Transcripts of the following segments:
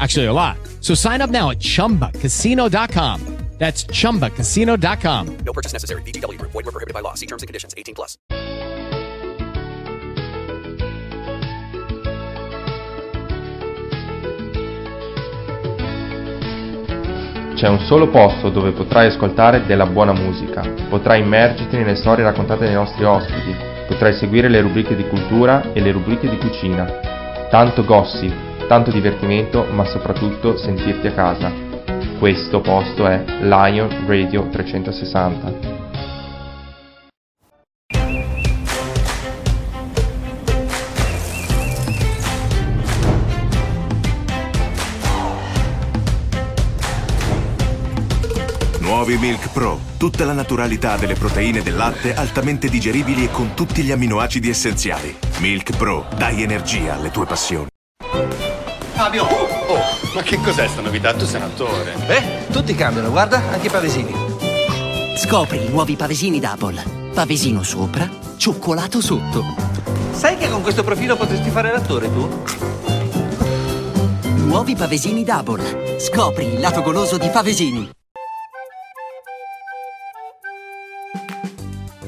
Actually, a lot. So sign up now at chumbacasino.com. That's chumbacasino.com. No purchase necessary. VGW Group. Void were prohibited by law. See terms and conditions. 18 plus. C'è un solo posto dove potrai ascoltare della buona musica, potrai immergerti nelle storie raccontate dai nostri ospiti, potrai seguire le rubriche di cultura e le rubriche di cucina. Tanto gossip, tanto divertimento, ma soprattutto sentirti a casa. Questo posto è Lion Radio 360. Nuovi Milk Pro. Tutta la naturalità delle proteine del latte altamente digeribili e con tutti gli amminoacidi essenziali. Milk Pro. Dai energia alle tue passioni. Fabio! Oh, ma che cos'è sta novità? Tu sei un attore. Eh? Tutti cambiano, guarda, anche i pavesini. Scopri i nuovi pavesini d'Apple. Pavesino sopra, cioccolato sotto. Sai che con questo profilo potresti fare l'attore tu? Nuovi pavesini d'Apple. Scopri il lato goloso di Pavesini.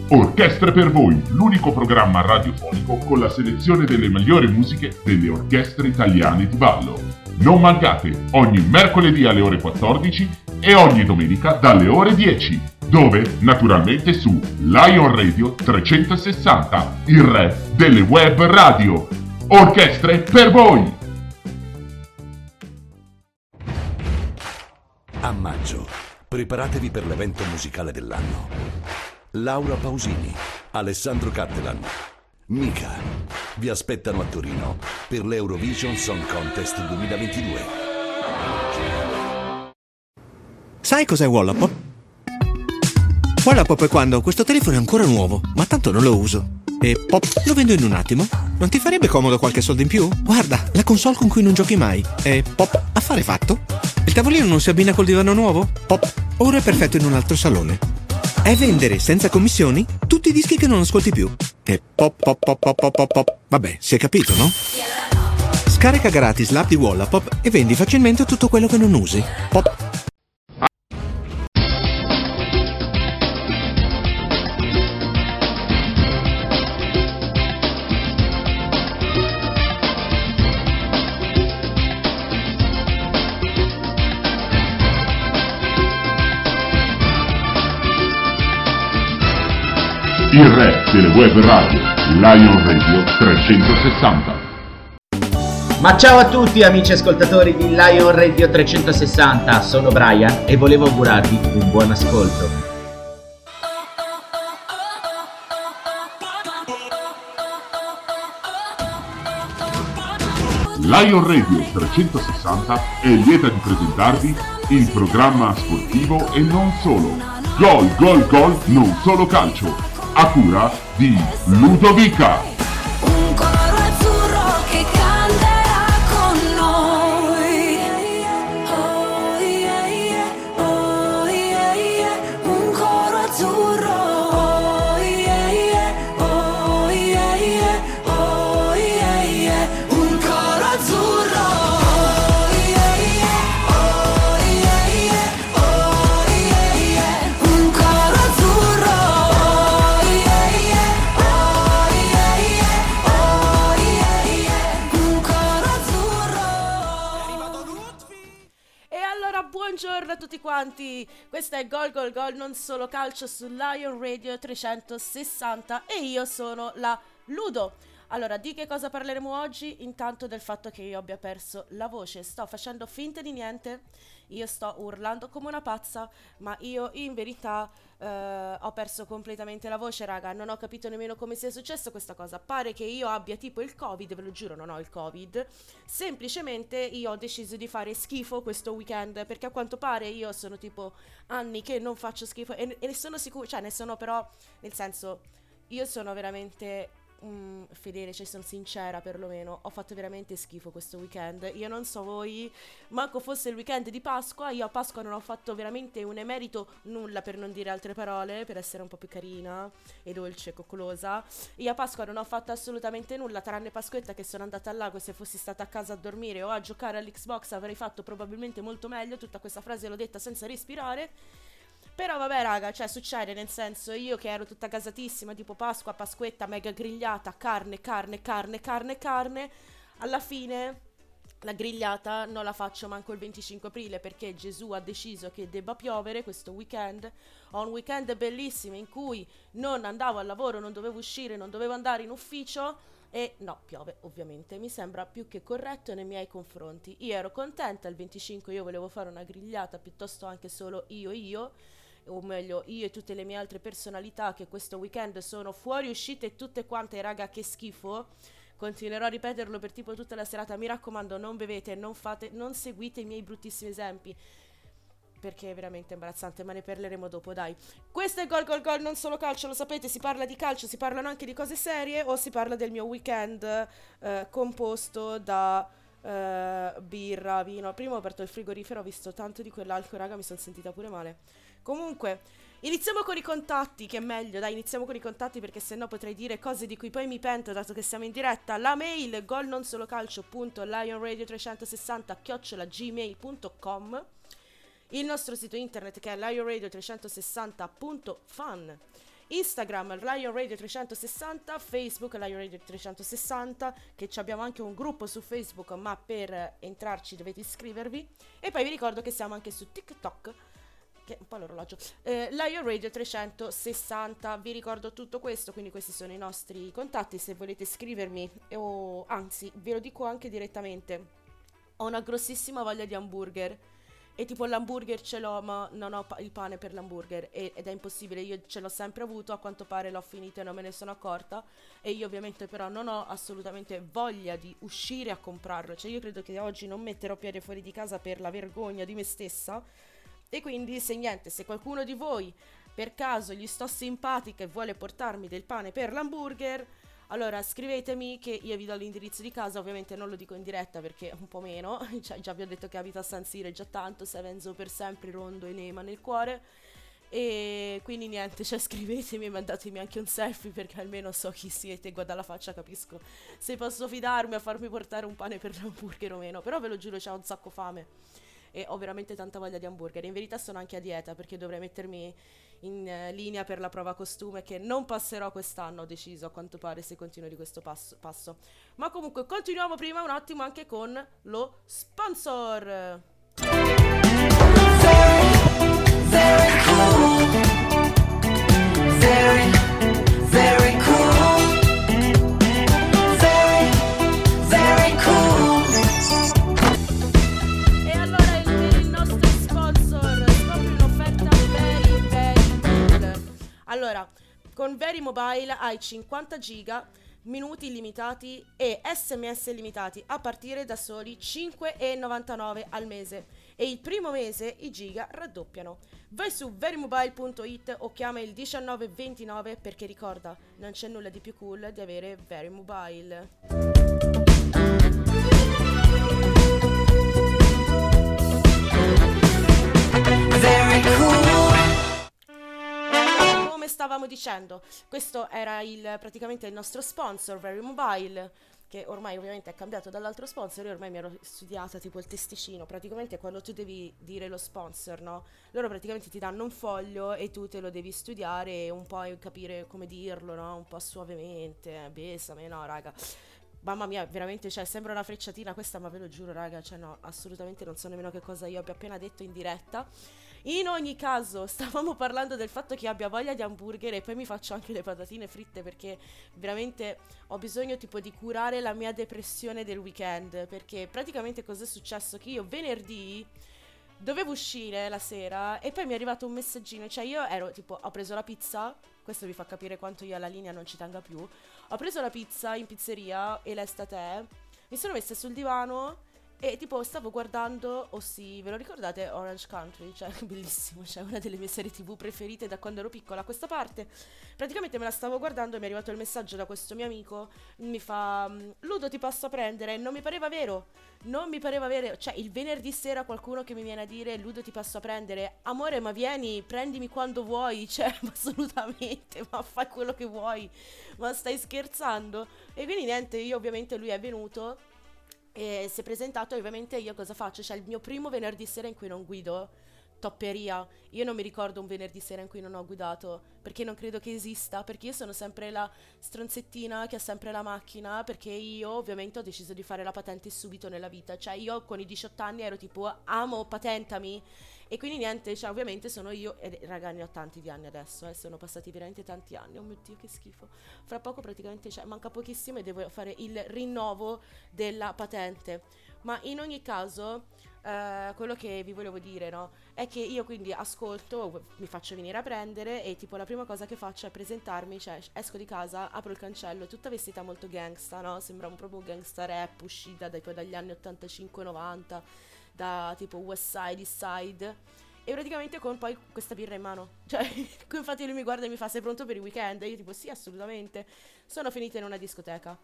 Orchestre per voi, l'unico programma radiofonico con la selezione delle migliori musiche delle orchestre italiane di ballo. Non mancate, ogni mercoledì alle ore 14 e ogni domenica dalle ore 10, dove naturalmente su Lion Radio 360, il re delle web radio. Orchestre per voi! A maggio, preparatevi per l'evento musicale dell'anno. Laura Pausini, Alessandro Cattelan, Mika vi aspettano a Torino per l'Eurovision Song Contest 2022. Sai cos'è Wallapop? Wallapop è quando questo telefono è ancora nuovo, ma tanto non lo uso. E pop, lo vendo in un attimo. Non ti farebbe comodo qualche soldo in più? Guarda, la console con cui non giochi mai. E pop, affare fatto. Il tavolino non si abbina col divano nuovo? Pop, ora è perfetto in un altro salone. È vendere senza commissioni tutti i dischi che non ascolti più. E pop pop pop pop pop pop pop. Vabbè, si è capito, no? Scarica gratis l'app di Wallapop e vendi facilmente tutto quello che non usi. Pop. Il re delle web radio, Lion Radio 360. Ma ciao a tutti amici ascoltatori di Lion Radio 360, sono Brian e volevo augurarvi un buon ascolto. Lion Radio 360 è lieta di presentarvi il programma sportivo e non solo. Gol, gol, gol, non solo calcio. A cura di Ludovica. A tutti quanti, questo è Gol Gol Gol, non solo calcio su Lion Radio 360 e io sono la Ludo. Allora, di che cosa parleremo oggi? Intanto del fatto che io abbia perso la voce, sto facendo finta di niente, io sto urlando come una pazza, ma io in verità eh, ho perso completamente la voce, raga, non ho capito nemmeno come sia successo questa cosa. Pare che io abbia tipo il Covid, ve lo giuro, non ho il Covid. Semplicemente io ho deciso di fare schifo questo weekend, perché a quanto pare io sono tipo anni che non faccio schifo e, e ne sono sicuro, cioè ne sono però, nel senso, io sono veramente mm, fedele, cioè sono sincera perlomeno, ho fatto veramente schifo questo weekend. Io non so voi, manco fosse il weekend di Pasqua, io a Pasqua non ho fatto veramente un emerito nulla per non dire altre parole, per essere un po' più carina e dolce e coccolosa. Io a Pasqua non ho fatto assolutamente nulla, tranne Pasquetta che sono andata al lago, se fossi stata a casa a dormire o a giocare all'Xbox avrei fatto probabilmente molto meglio, tutta questa frase l'ho detta senza respirare. Però vabbè raga, cioè succede nel senso io che ero tutta gasatissima tipo Pasqua, Pasquetta, mega grigliata, carne, carne, carne, carne, carne, alla fine la grigliata non la faccio manco il 25 aprile perché Gesù ha deciso che debba piovere questo weekend. Ho un weekend bellissimo in cui non andavo al lavoro, non dovevo uscire, non dovevo andare in ufficio e no, piove ovviamente. Mi sembra più che corretto nei miei confronti. Io ero contenta, il 25 io volevo fare una grigliata piuttosto anche solo io io o meglio io e tutte le mie altre personalità che questo weekend sono fuori uscite tutte quante raga che schifo continuerò a ripeterlo per tipo tutta la serata mi raccomando non bevete non fate non seguite i miei bruttissimi esempi perché è veramente imbarazzante, ma ne parleremo dopo, dai. Questo è Gol Gol Gol, non solo calcio, lo sapete, si parla di calcio, si parlano anche di cose serie o si parla del mio weekend eh, composto da eh, birra, vino. Prima ho aperto il frigorifero, ho visto tanto di quell'alcol, raga, mi sono sentita pure male. Comunque, iniziamo con i contatti, che è meglio, dai, iniziamo con i contatti perché sennò potrei dire cose di cui poi mi pento dato che siamo in diretta. La mail golnonsolocalcio.lionradio360 chiocciolagmail.com il nostro sito internet che è lionradio360.fun Instagram Lion Radio 360, Facebook Lion Radio 360, che abbiamo anche un gruppo su Facebook, ma per entrarci dovete iscrivervi. E poi vi ricordo che siamo anche su TikTok, che un po' l'orologio. Eh, Lion Radio 360, vi ricordo tutto questo, quindi questi sono i nostri contatti se volete scrivermi o anzi, ve lo dico anche direttamente. Ho una grossissima voglia di hamburger e tipo l'hamburger ce l'ho, ma non ho pa- il pane per l'hamburger e- ed è impossibile. Io ce l'ho sempre avuto, a quanto pare l'ho finito e non me ne sono accorta. E io ovviamente però non ho assolutamente voglia di uscire a comprarlo. Cioè io credo che oggi non metterò piede fuori di casa per la vergogna di me stessa. E quindi se niente, se qualcuno di voi per caso gli sto simpatica e vuole portarmi del pane per l'hamburger allora, scrivetemi che io vi do l'indirizzo di casa, ovviamente non lo dico in diretta perché un po' meno, cioè, già vi ho detto che abito a San Siro, già tanto, Sevenzo per sempre, rondo e nema nel cuore. E quindi niente, cioè scrivetemi e mandatemi anche un selfie perché almeno so chi siete, guarda la faccia, capisco se posso fidarmi a farmi portare un pane per l'hamburger o meno, però ve lo giuro c'ho un sacco fame e ho veramente tanta voglia di hamburger. In verità sono anche a dieta perché dovrei mettermi in eh, linea per la prova costume che non passerò quest'anno, ho deciso a quanto pare se continuo di questo passo. passo. Ma comunque continuiamo prima un attimo anche con lo sponsor. Allora, con Very Mobile hai 50 giga, minuti illimitati e sms illimitati a partire da soli 5,99 al mese. E il primo mese i giga raddoppiano. Vai su verymobile.it o chiama il 1929 perché ricorda, non c'è nulla di più cool di avere Very Mobile. Come stavamo dicendo, questo era il, praticamente il nostro sponsor, Very Mobile, che ormai ovviamente è cambiato dall'altro sponsor, io ormai mi ero studiata tipo il testicino, praticamente quando tu devi dire lo sponsor, no? Loro praticamente ti danno un foglio e tu te lo devi studiare e un po' capire come dirlo, no? Un po' suavemente, besame, no raga. Mamma mia, veramente, cioè, sembra una frecciatina questa, ma ve lo giuro, raga, cioè no, assolutamente non so nemmeno che cosa io abbia appena detto in diretta. In ogni caso, stavamo parlando del fatto che abbia voglia di hamburger e poi mi faccio anche le patatine fritte perché veramente ho bisogno tipo di curare la mia depressione del weekend, perché praticamente cos'è successo? Che io venerdì dovevo uscire la sera e poi mi è arrivato un messaggino, cioè io ero tipo ho preso la pizza, questo vi fa capire quanto io alla linea non ci tenga più. Ho preso la pizza in pizzeria e l'estate, mi sono messa sul divano e tipo stavo guardando, o sì, ve lo ricordate Orange Country? Cioè, bellissimo, cioè una delle mie serie tv preferite da quando ero piccola. A questa parte, praticamente me la stavo guardando e mi è arrivato il messaggio da questo mio amico. Mi fa, "Mm, Ludo ti passo a prendere. Non mi pareva vero, non mi pareva vero. Cioè, il venerdì sera qualcuno che mi viene a dire, Ludo ti passo a prendere. Amore, ma vieni, prendimi quando vuoi. Cioè, assolutamente, ma fai quello che vuoi. Ma stai scherzando? E quindi niente, io ovviamente lui è venuto e si è presentato ovviamente io cosa faccio? C'è il mio primo venerdì sera in cui non guido, topperia. Io non mi ricordo un venerdì sera in cui non ho guidato, perché non credo che esista, perché io sono sempre la stronzettina che ha sempre la macchina, perché io ovviamente ho deciso di fare la patente subito nella vita. Cioè io con i 18 anni ero tipo amo, patentami. E quindi niente, cioè ovviamente sono io, e raga ne ho tanti di anni adesso, eh, sono passati veramente tanti anni, oh mio Dio che schifo. Fra poco praticamente, cioè manca pochissimo e devo fare il rinnovo della patente. Ma in ogni caso, eh, quello che vi volevo dire, no? È che io quindi ascolto, mi faccio venire a prendere e tipo la prima cosa che faccio è presentarmi, cioè esco di casa, apro il cancello, tutta vestita molto gangsta, no? Sembra un proprio gangsta rap uscita dai- dagli anni 85-90 da tipo West Side, East Side. E praticamente con poi questa birra in mano. Cioè, infatti lui mi guarda e mi fa: Sei pronto per il weekend? E io tipo: Sì, assolutamente. Sono finita in una discoteca.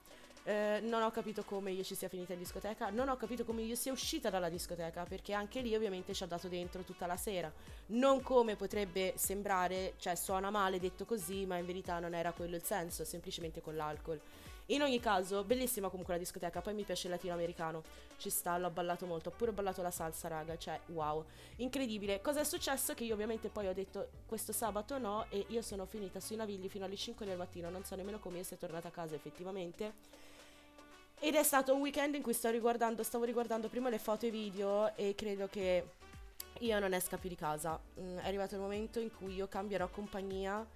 Eh, non ho capito come io ci sia finita in discoteca. Non ho capito come io sia uscita dalla discoteca. Perché anche lì, ovviamente, ci ha dato dentro tutta la sera. Non come potrebbe sembrare, cioè, suona male detto così, ma in verità non era quello il senso, semplicemente con l'alcol. In ogni caso, bellissima comunque la discoteca. Poi mi piace il latinoamericano. Ci sta, l'ho ballato molto. Ho pure ballato la salsa, raga. Cioè, wow. Incredibile. Cosa è successo? Che io ovviamente poi ho detto questo sabato no. E io sono finita sui navigli fino alle 5 del mattino. Non so nemmeno come io sia tornata a casa effettivamente. Ed è stato un weekend in cui sto riguardando, stavo riguardando prima le foto e i video e credo che io non esca più di casa. Mm, è arrivato il momento in cui io cambierò compagnia,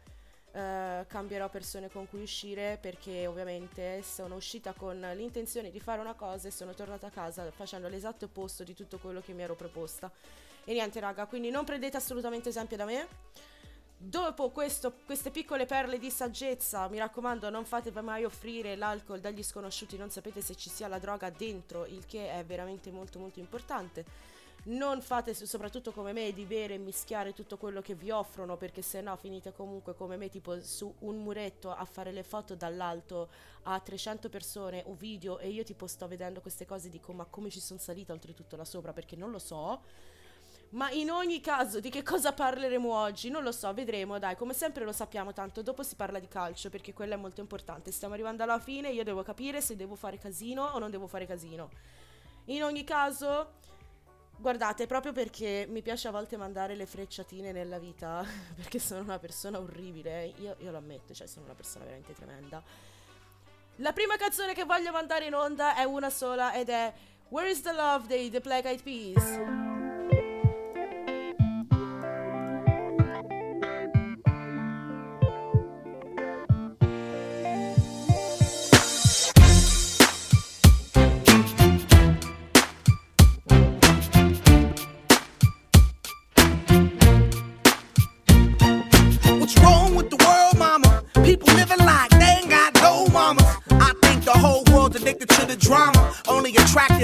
eh, cambierò persone con cui uscire perché ovviamente sono uscita con l'intenzione di fare una cosa e sono tornata a casa facendo l'esatto opposto di tutto quello che mi ero proposta. E niente raga, quindi non prendete assolutamente esempio da me. Dopo questo- queste piccole perle di saggezza, mi raccomando, non fate mai offrire l'alcol dagli sconosciuti, non sapete se ci sia la droga dentro, il che è veramente molto molto importante. Non fate soprattutto come me di bere e mischiare tutto quello che vi offrono, perché se no finite comunque come me, tipo su un muretto a fare le foto dall'alto a 300 persone o video e io tipo sto vedendo queste cose e dico ma come ci sono salita oltretutto là sopra perché non lo so. Ma in ogni caso, di che cosa parleremo oggi? Non lo so, vedremo, dai, come sempre lo sappiamo, tanto dopo si parla di calcio perché quello è molto importante. Stiamo arrivando alla fine, io devo capire se devo fare casino o non devo fare casino. In ogni caso, guardate, proprio perché mi piace a volte mandare le frecciatine nella vita, perché sono una persona orribile, io, io lo ammetto, cioè sono una persona veramente tremenda. La prima canzone che voglio mandare in onda è una sola ed è Where is the Love dei The Black Eyed Peas.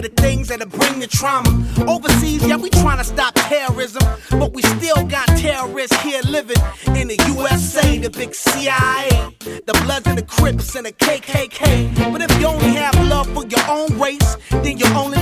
To things that'll bring the trauma. Overseas, yeah, we trying to stop terrorism. But we still got terrorists here living in the USA, the big CIA. The Bloods and the Crips and the KKK. But if you only have love for your own race, then you only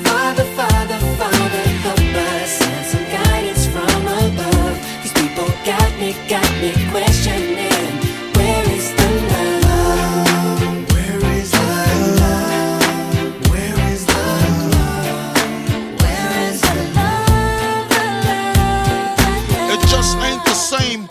just ain't the same.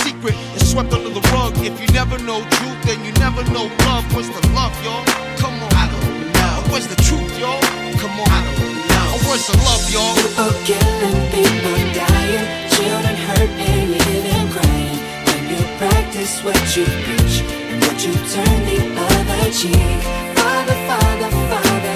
secret, it's swept under the rug. If you never know truth, then you never know love. Where's the love, y'all? Come on. I don't know. Where's the truth, y'all? Come on. I don't know. Where's the love, y'all? People killing, people dying, children hurt and even crying. When you practice what you preach, and would you turn the other cheek? Father, Father, Father,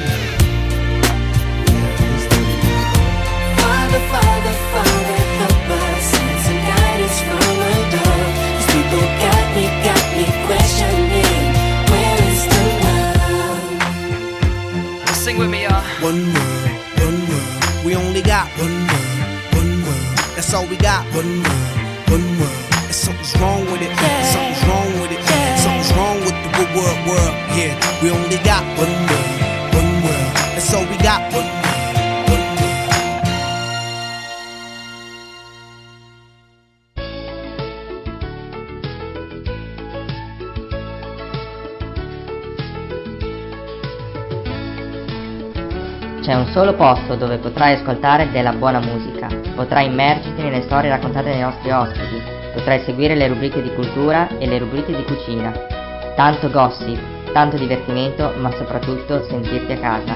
Sing with me, y'all. One world, one world. We only got one world, one world. That's all we got. One world, one world. And something's wrong with it. Something's wrong with it. Something's wrong with the good world, world. Yeah, we only got one world, one world. That's all we got. One world. C'è un solo posto dove potrai ascoltare della buona musica, potrai immergerti nelle storie raccontate dai nostri ospiti, potrai seguire le rubriche di cultura e le rubriche di cucina. Tanto gossip, tanto divertimento, ma soprattutto sentirti a casa.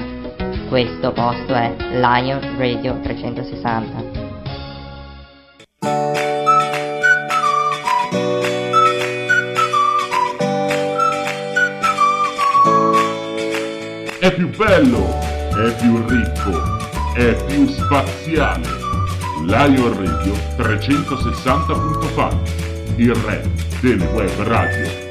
Questo posto è Lion Radio 360. È più bello, è più ricco, è più spaziale. Lion Radio 360.fan, il re delle web radio.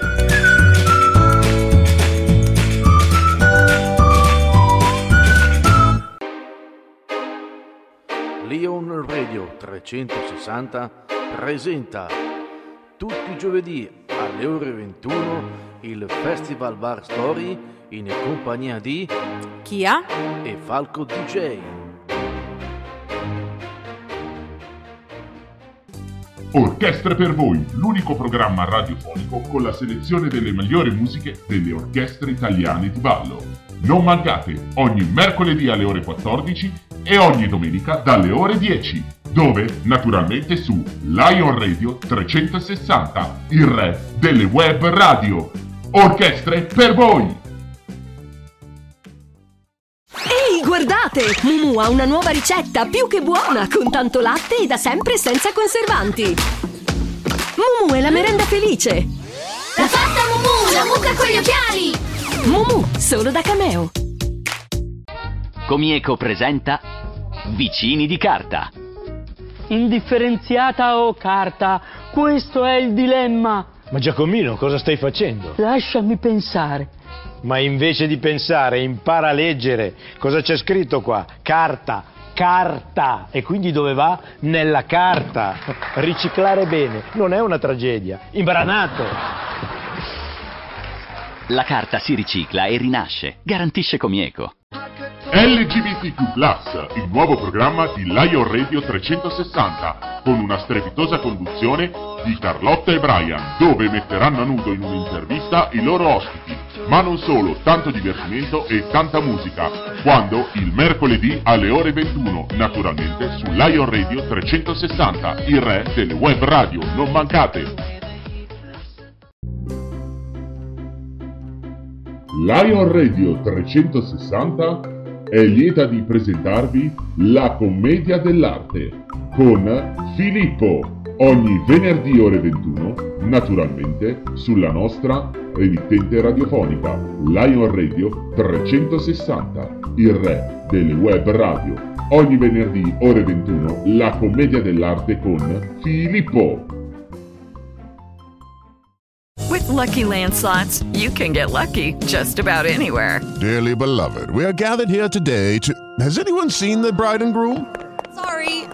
Leon Radio 360 presenta tutti i giovedì alle ore 21 il Festival Bar Story in compagnia di Chia e Falco DJ. Orchestre per voi, l'unico programma radiofonico con la selezione delle migliori musiche delle orchestre italiane di ballo. Non mancate, ogni mercoledì alle ore 14 e ogni domenica dalle ore 10, dove naturalmente su Lion Radio 360, il re delle web radio. Orchestre per voi! Ehi, guardate! Mumu ha una nuova ricetta più che buona, con tanto latte e da sempre senza conservanti. Mumu è la merenda felice. L'ha fatta Mumu, la mucca con gli occhiali! Mumu, solo da Cameo. Comieco presenta Vicini di carta. indifferenziata o carta? Questo è il dilemma. Ma Giacomino, cosa stai facendo? Lasciami pensare. Ma invece di pensare, impara a leggere. Cosa c'è scritto qua? Carta, carta. E quindi dove va? Nella carta. Riciclare bene, non è una tragedia. Imbranato. La carta si ricicla e rinasce. Garantisce Comieco. LGBTQ+, il nuovo programma di Lion Radio 360, con una strepitosa conduzione di Carlotta e Brian, dove metteranno a nudo in un'intervista i loro ospiti. Ma non solo, tanto divertimento e tanta musica, quando? Il mercoledì alle ore 21, naturalmente su Lion Radio 360, il re delle web radio, non mancate! Lion Radio 360 è lieta di presentarvi La commedia dell'arte con Filippo ogni venerdì ore 21, naturalmente sulla nostra emittente radiofonica Lion Radio 360, il re delle web radio. Ogni venerdì ore 21 La commedia dell'arte con Filippo. With Lucky Land slots, you can get lucky just about anywhere. Dearly beloved, we are gathered here today to. Has anyone seen the bride and groom? Sorry,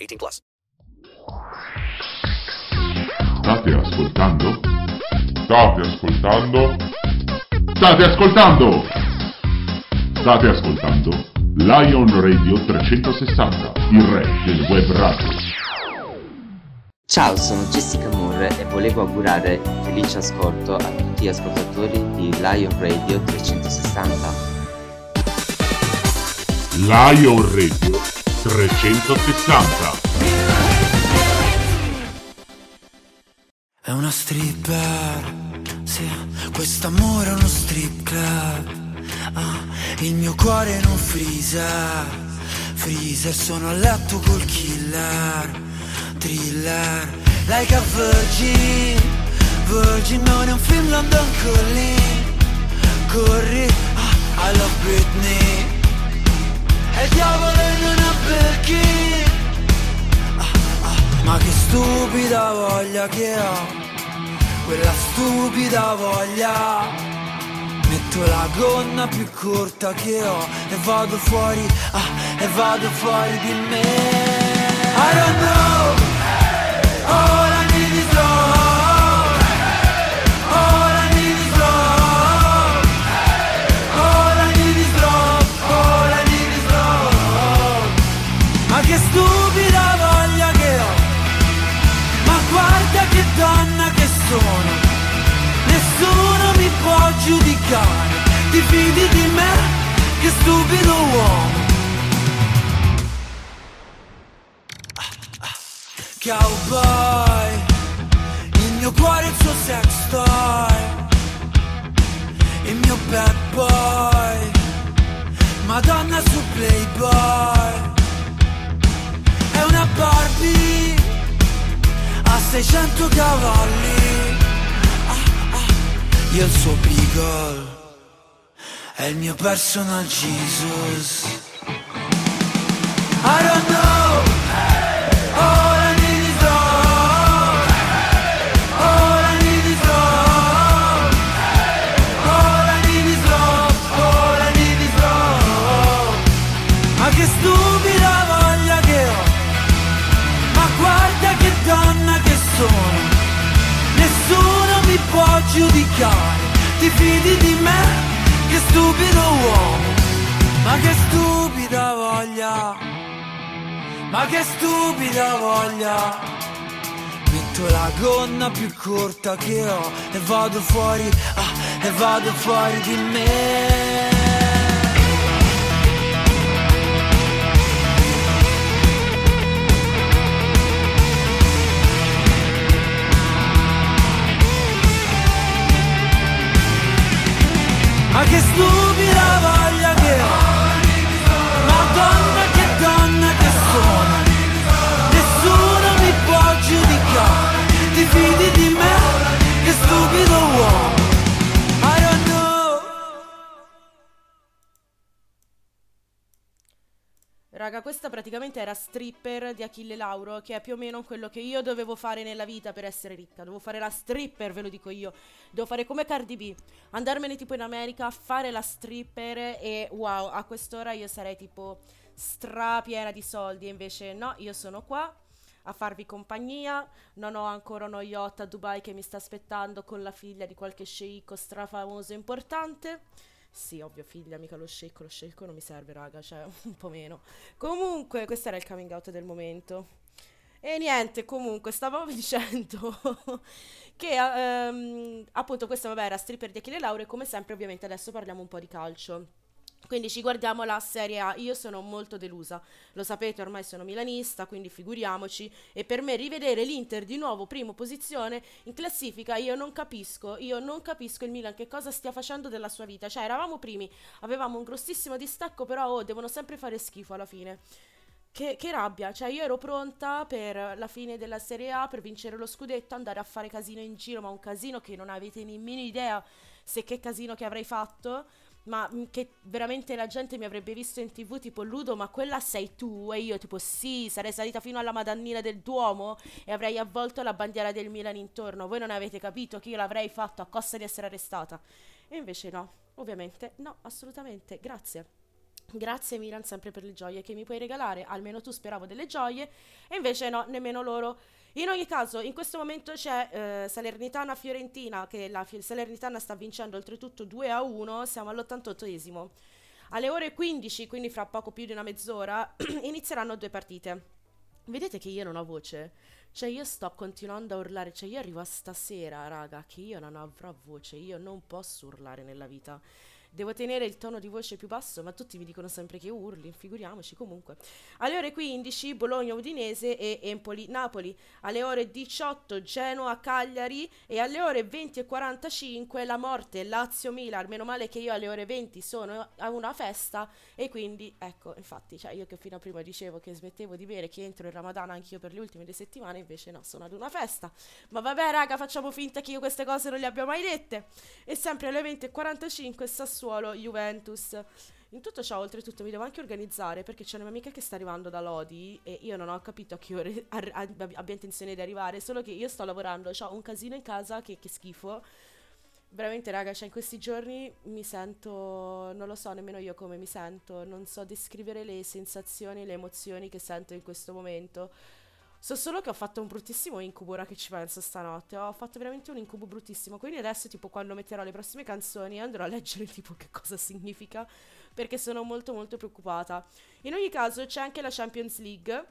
18 plus. State ascoltando? State ascoltando? State ascoltando? State ascoltando Lion Radio 360, il re del web radio. Ciao, sono Jessica Moore e volevo augurare felice ascolto a tutti gli ascoltatori di Lion Radio 360. Lion Radio 360. È una stripper, sì, quest'amore è uno strip club. Ah, il mio cuore non freezer, freezer, sono a letto col killer, thriller, like a virgin, virgin non è un film London Calling, corri, ah, I love Britney, il diavolo in una perché, ma che stupida voglia che ho. Quella stupida voglia. Metto la gonna più corta che ho E vado fuori, ah, e vado fuori di me. I don't know. All personal Jesus. I don't stupido uomo Ma che stupida voglia, ma che stupida voglia. Metto la gonna più corta che ho e vado fuori, ah, e vado fuori di me. Ma che stupida fidi di Raga, questa praticamente era stripper di Achille Lauro, che è più o meno quello che io dovevo fare nella vita per essere ricca. Dovevo fare la stripper, ve lo dico io. Devo fare come Cardi B, andarmene tipo in America, fare la stripper e wow, a quest'ora io sarei tipo strapiena di soldi. E invece no, io sono qua a farvi compagnia. Non ho ancora uno yacht a Dubai che mi sta aspettando con la figlia di qualche sceicco strafamoso e importante. Sì, ovvio, figlia, mica lo sceicco. Lo sceicco non mi serve, raga, cioè un po' meno. Comunque, questo era il coming out del momento. E niente, comunque, stavamo dicendo che ehm, appunto questa vabbè era stripper di Achille Lauro e come sempre ovviamente adesso parliamo un po' di calcio. Quindi ci guardiamo la Serie A. Io sono molto delusa. Lo sapete, ormai sono milanista, quindi figuriamoci. E per me rivedere l'Inter di nuovo primo posizione in classifica, io non capisco. Io non capisco il Milan che cosa stia facendo della sua vita. Cioè, eravamo primi, avevamo un grossissimo distacco, però oh, devono sempre fare schifo alla fine. Che, che rabbia, cioè io ero pronta per la fine della Serie A, per vincere lo scudetto, andare a fare casino in giro, ma un casino che non avete nemmeno idea se che casino che avrei fatto ma mm, che veramente la gente mi avrebbe visto in tv tipo Ludo ma quella sei tu? E io tipo sì sarei salita fino alla Madannina del Duomo e avrei avvolto la bandiera del Milan intorno. Voi non avete capito che io l'avrei fatto a costa di essere arrestata. E invece no ovviamente no assolutamente grazie. Grazie Milan sempre per le gioie che mi puoi regalare, almeno tu speravo delle gioie e invece no, nemmeno loro. In ogni caso, in questo momento c'è eh, Salernitana-Fiorentina, che la Fi- Salernitana sta vincendo oltretutto 2 a 1, siamo all'88esimo. Alle ore 15, quindi fra poco più di una mezz'ora, inizieranno due partite. Vedete che io non ho voce? Cioè io sto continuando a urlare, cioè io arrivo stasera, raga, che io non avrò voce, io non posso urlare nella vita. Devo tenere il tono di voce più basso, ma tutti mi dicono sempre che urli, figuriamoci comunque. Alle ore 15 Bologna-Udinese e Empoli-Napoli. Alle ore 18 Genoa-Cagliari e alle ore 20.45 la morte Lazio-Milan. Meno male che io alle ore 20 sono a una festa e quindi ecco, infatti, cioè io che fino a prima dicevo che smettevo di bere, che entro in Ramadan anch'io per le ultime due settimane, invece no, sono ad una festa. Ma vabbè raga, facciamo finta che io queste cose non le abbia mai dette. E sempre alle 20.45 Sassuolo Sassuolo, Juventus. In tutto ciò, oltretutto, mi devo anche organizzare perché c'è una mia amica che sta arrivando da Lodi e io non ho capito a che ore ar- ar- abbia intenzione di arrivare. Solo che io sto lavorando, ho un casino in casa che, che schifo. Veramente, raga, cioè in questi giorni mi sento, non lo so nemmeno io come mi sento, non so descrivere le sensazioni, le emozioni che sento in questo momento. So solo che ho fatto un bruttissimo incubo ora che ci penso stanotte. Ho fatto veramente un incubo bruttissimo. Quindi adesso, tipo, quando metterò le prossime canzoni, andrò a leggere, tipo, che cosa significa. Perché sono molto, molto preoccupata. In ogni caso, c'è anche la Champions League.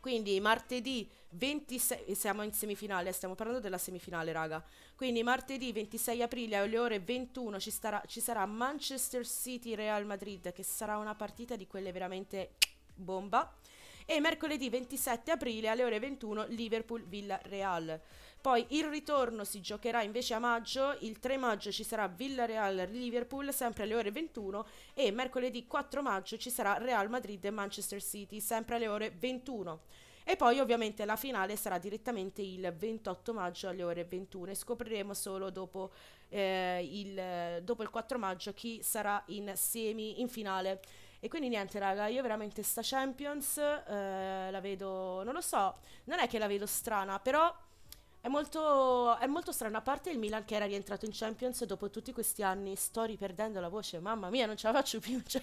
Quindi martedì 26, siamo in semifinale, stiamo parlando della semifinale, raga. Quindi martedì 26 aprile alle ore 21 ci, starà, ci sarà Manchester City Real Madrid, che sarà una partita di quelle veramente bomba e mercoledì 27 aprile alle ore 21 Liverpool-Villarreal. Poi il ritorno si giocherà invece a maggio, il 3 maggio ci sarà Villarreal-Liverpool sempre alle ore 21 e mercoledì 4 maggio ci sarà Real Madrid e Manchester City sempre alle ore 21. E poi ovviamente la finale sarà direttamente il 28 maggio alle ore 21 e scopriremo solo dopo, eh, il, dopo il 4 maggio chi sarà in semi in finale. E quindi niente, raga, io veramente sta Champions eh, la vedo, non lo so, non è che la vedo strana, però è molto, è molto strana. A parte il Milan che era rientrato in Champions dopo tutti questi anni, sto riperdendo la voce, mamma mia, non ce la faccio più. Cioè,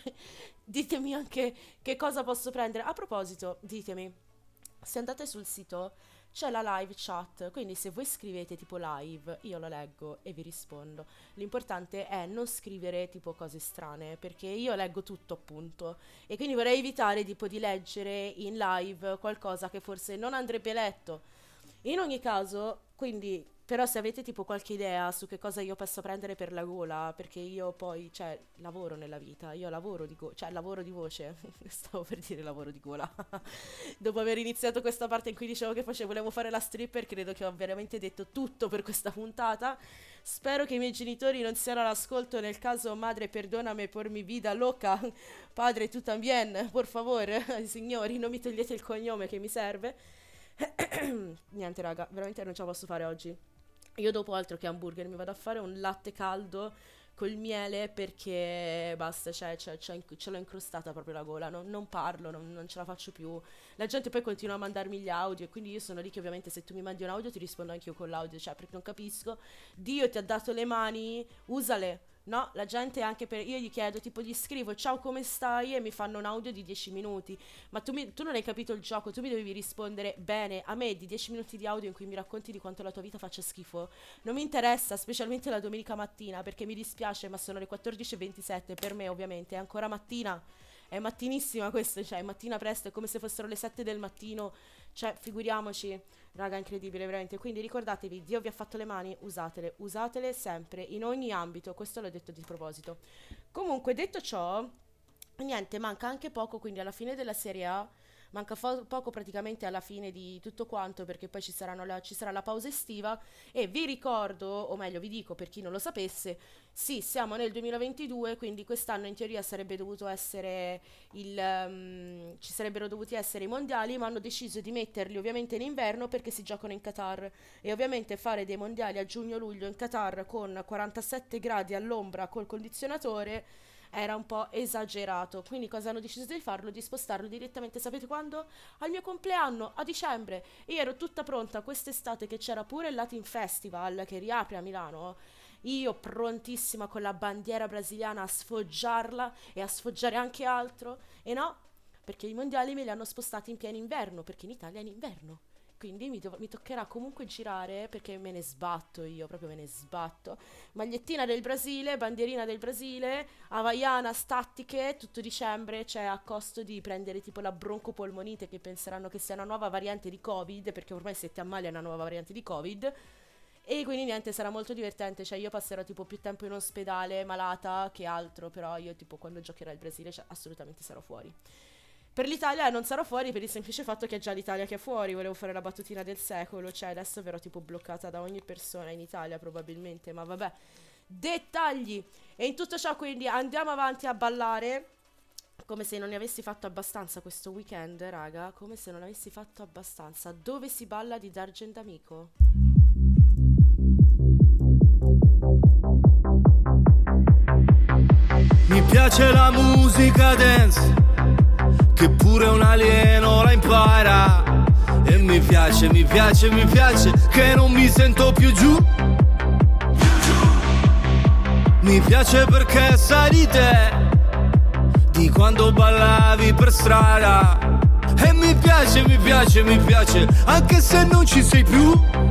ditemi anche che cosa posso prendere. A proposito, ditemi, se andate sul sito c'è la live chat, quindi se voi scrivete tipo live, io lo leggo e vi rispondo. L'importante è non scrivere tipo cose strane, perché io leggo tutto appunto e quindi vorrei evitare tipo di leggere in live qualcosa che forse non andrebbe letto. In ogni caso, quindi però se avete tipo qualche idea su che cosa io posso prendere per la gola, perché io poi, cioè, lavoro nella vita, io lavoro di go- cioè lavoro di voce, stavo per dire lavoro di gola. Dopo aver iniziato questa parte in cui dicevo che facevo, volevo fare la stripper, credo che ho veramente detto tutto per questa puntata. Spero che i miei genitori non siano all'ascolto nel caso madre perdonami por mi vida loca, padre tu también, por favor, signori, non mi togliete il cognome che mi serve. Niente raga, veramente non ce la posso fare oggi. Io dopo altro che hamburger mi vado a fare un latte caldo col miele perché basta, cioè, cioè, cioè, ce l'ho incrostata proprio la gola, non, non parlo, non, non ce la faccio più. La gente poi continua a mandarmi gli audio e quindi io sono lì che ovviamente se tu mi mandi un audio ti rispondo anche io con l'audio, cioè perché non capisco. Dio ti ha dato le mani, usale. No, la gente anche per... Io gli chiedo, tipo gli scrivo ciao come stai e mi fanno un audio di 10 minuti. Ma tu, mi- tu non hai capito il gioco, tu mi dovevi rispondere bene. A me di 10 minuti di audio in cui mi racconti di quanto la tua vita faccia schifo. Non mi interessa, specialmente la domenica mattina, perché mi dispiace, ma sono le 14.27. Per me ovviamente è ancora mattina. È mattinissima questo, cioè è mattina presto, è come se fossero le 7 del mattino. Cioè, figuriamoci, raga, incredibile, veramente. Quindi ricordatevi, Dio vi ha fatto le mani, usatele, usatele sempre, in ogni ambito. Questo l'ho detto di proposito. Comunque, detto ciò, niente, manca anche poco, quindi alla fine della Serie A. Manca fo- poco praticamente alla fine di tutto quanto perché poi ci, la, ci sarà la pausa estiva. E vi ricordo, o meglio vi dico per chi non lo sapesse, sì, siamo nel 2022, quindi quest'anno in teoria sarebbe dovuto essere il, ehm, ci sarebbero dovuti essere i mondiali, ma hanno deciso di metterli ovviamente in inverno perché si giocano in Qatar. E ovviamente fare dei mondiali a giugno-luglio in Qatar con 47 gradi all'ombra col condizionatore era un po' esagerato. Quindi cosa hanno deciso di farlo? Di spostarlo direttamente, sapete quando? Al mio compleanno, a dicembre. Io ero tutta pronta quest'estate che c'era pure il Latin Festival che riapre a Milano. Io prontissima con la bandiera brasiliana a sfoggiarla e a sfoggiare anche altro. E no, perché i mondiali me li hanno spostati in pieno inverno, perché in Italia è in inverno. Quindi mi, dov- mi toccherà comunque girare perché me ne sbatto io, proprio me ne sbatto. Magliettina del Brasile, bandierina del Brasile, Havaiana, statiche, tutto dicembre, cioè a costo di prendere tipo la broncopolmonite che penseranno che sia una nuova variante di Covid, perché ormai se ti ammali è una nuova variante di Covid. E quindi niente, sarà molto divertente, cioè io passerò tipo più tempo in ospedale malata che altro, però io tipo quando giocherà il Brasile cioè, assolutamente sarò fuori. Per l'Italia non sarò fuori per il semplice fatto che è già l'Italia che è fuori. Volevo fare la battutina del secolo. Cioè, adesso verrò tipo bloccata da ogni persona in Italia, probabilmente. Ma vabbè. Dettagli. E in tutto ciò, quindi, andiamo avanti a ballare. Come se non ne avessi fatto abbastanza questo weekend, raga. Come se non avessi fatto abbastanza. Dove si balla di D'Argent Amico? Mi piace la musica dance, che pure un alieno la impara. E mi piace, mi piace, mi piace, che non mi sento più giù. Mi piace perché sai di te, di quando ballavi per strada. E mi piace, mi piace, mi piace, anche se non ci sei più.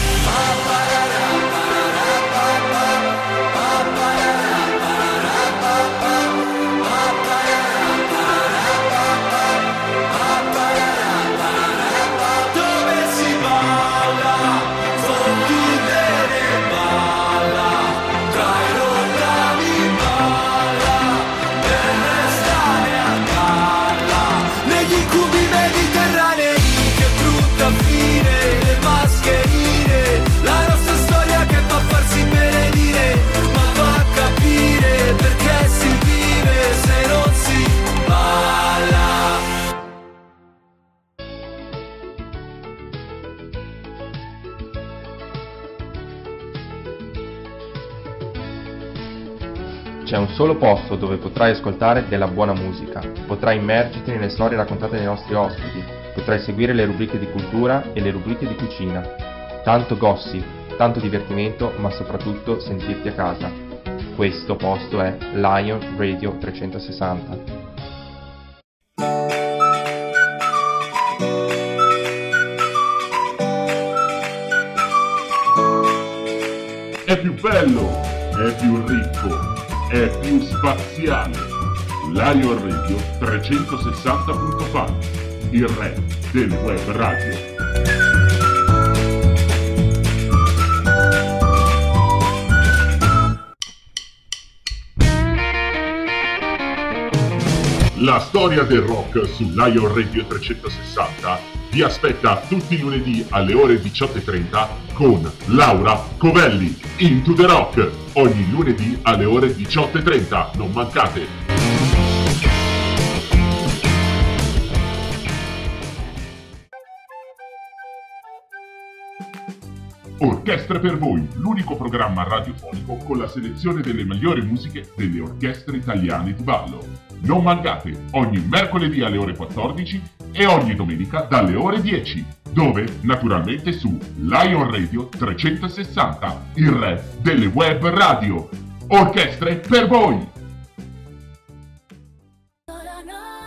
C'è un solo posto dove potrai ascoltare della buona musica, potrai immergerti nelle storie raccontate dai nostri ospiti, potrai seguire le rubriche di cultura e le rubriche di cucina. Tanto gossip, tanto divertimento, ma soprattutto sentirti a casa. Questo posto è Lion Radio 360. È più bello, è più ricco, è più spaziale. Lion Radio 360.fan, il re delle web radio. La storia del rock su Lion Radio 360 vi aspetta tutti i lunedì alle ore 18.30 con Laura Covelli. Into the Rock, ogni lunedì alle ore 18.30, non mancate. Orchestre per voi, l'unico programma radiofonico con la selezione delle migliori musiche delle orchestre italiane di ballo. Non mancate, ogni mercoledì alle ore 14 e ogni domenica dalle ore 10, dove naturalmente su Lion Radio 360, il re delle web radio. Orchestre per voi!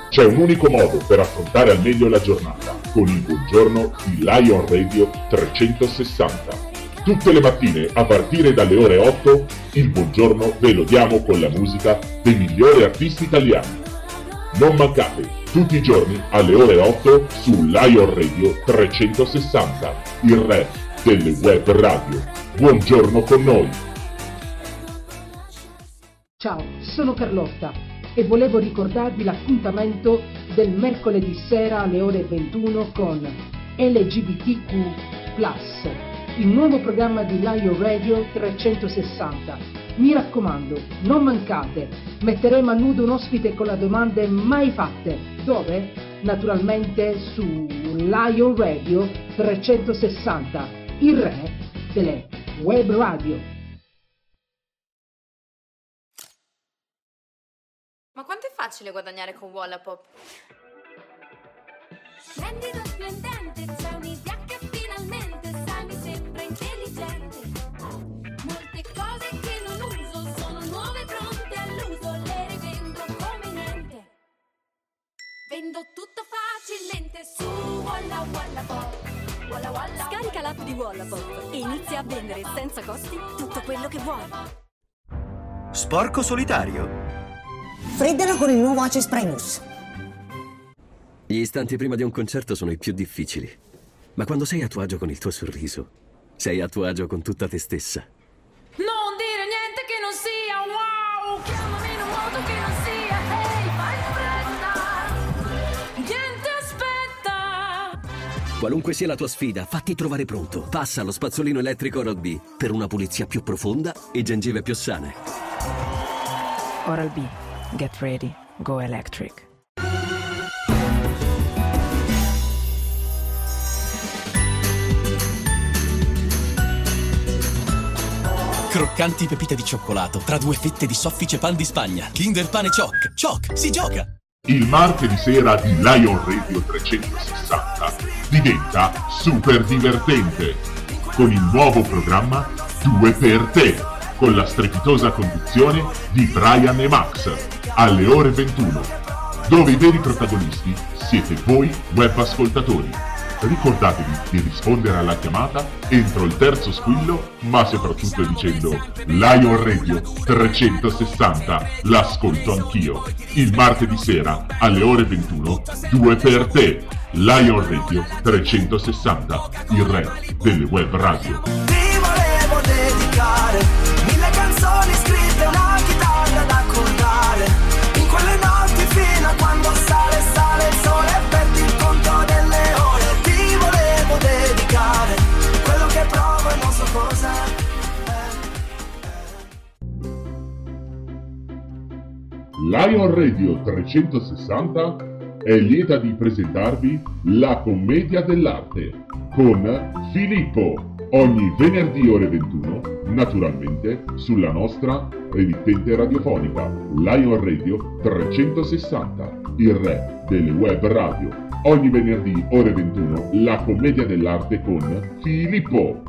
C'è un unico modo per affrontare al meglio la giornata, con il buongiorno di Lion Radio 360. Tutte le mattine, a partire dalle ore 8, il buongiorno ve lo diamo con la musica dei migliori artisti italiani. Non mancate, tutti i giorni alle ore 8 su Lion Radio 360, il re delle web radio. Buongiorno con noi! Ciao, sono Carlotta e volevo ricordarvi l'appuntamento del mercoledì sera alle ore 21 con LGBTQ+, il nuovo programma di Lion Radio 360. Mi raccomando, non mancate, metteremo a nudo un ospite con le domande mai fatte. Dove? Naturalmente su Lion Radio 360, il re delle web radio. Ma quanto è facile guadagnare con Wallapop? Splendido splendente, c'è un'idea che Vendo tutto facilmente su Walla Walla Pop. Walla Walla. Scarica l'app di Wallapop e inizia a vendere senza costi tutto quello che vuoi. Sporco solitario? Freddalo con il nuovo Ace Primus. Gli istanti prima di un concerto sono i più difficili. Ma quando sei a tuo agio con il tuo sorriso, sei a tuo agio con tutta te stessa. Qualunque sia la tua sfida, fatti trovare pronto. Passa allo spazzolino elettrico Oral-B per una pulizia più profonda e gengive più sane. Oral B. Get ready. Go electric. Croccanti pepite di cioccolato tra due fette di soffice pan di Spagna. Kinder Pane Choc. Choc, si gioca! Il martedì sera di Lion Radio 360 diventa super divertente con il nuovo programma Due per te con la strepitosa conduzione di Brian e Max alle ore 21 dove i veri protagonisti siete voi web ascoltatori. Ricordatevi di rispondere alla chiamata entro il terzo squillo, ma soprattutto dicendo Lion Radio 360, l'ascolto anch'io. Il martedì sera alle ore 21, due per te. Lion Radio 360, il re delle web radio. Lion Radio 360 è lieta di presentarvi La Commedia dell'Arte con Filippo ogni venerdì ore 21, naturalmente sulla nostra emittente radiofonica Lion Radio 360, il re delle web radio. Ogni venerdì ore 21 La Commedia dell'Arte con Filippo.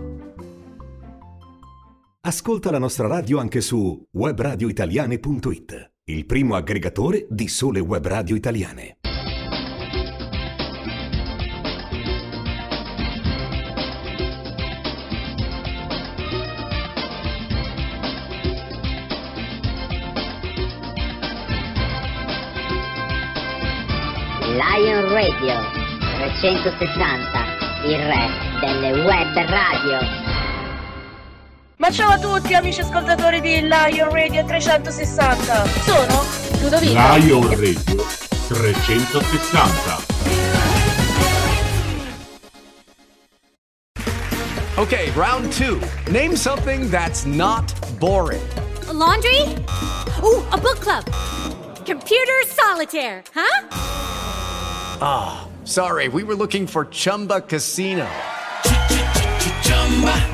Ascolta la nostra radio anche su webradioitaliane.it, il primo aggregatore di sole web radio italiane. Lion Radio 360, il re delle web radio. Ma ciao a tutti amici ascoltatori di Lion Radio 360. Sono Ludovica. Lion Radio 360. Okay, round two. Name something that's not boring. A laundry? Ooh, a book club. Computer solitaire, huh? Ah, sorry, we were looking for Chumba Casino.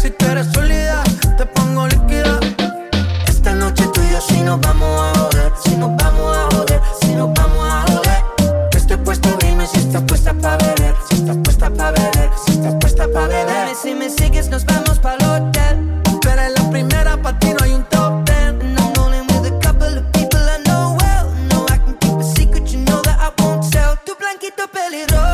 Si tú eres sólida, nos vamos a joder, si nos vamos a joder, si nos vamos a joder. Yo estoy puesto, dime si estás puesta para beber, si estás puesta para beber, si estás puesta para beber. Dime si me sigues, nos vamos para el hotel. Tú eres la primera, para ti no hay un top ten. And I'm rolling with a couple of people I know well. No, I can keep a secret, you know that I won't tell. lo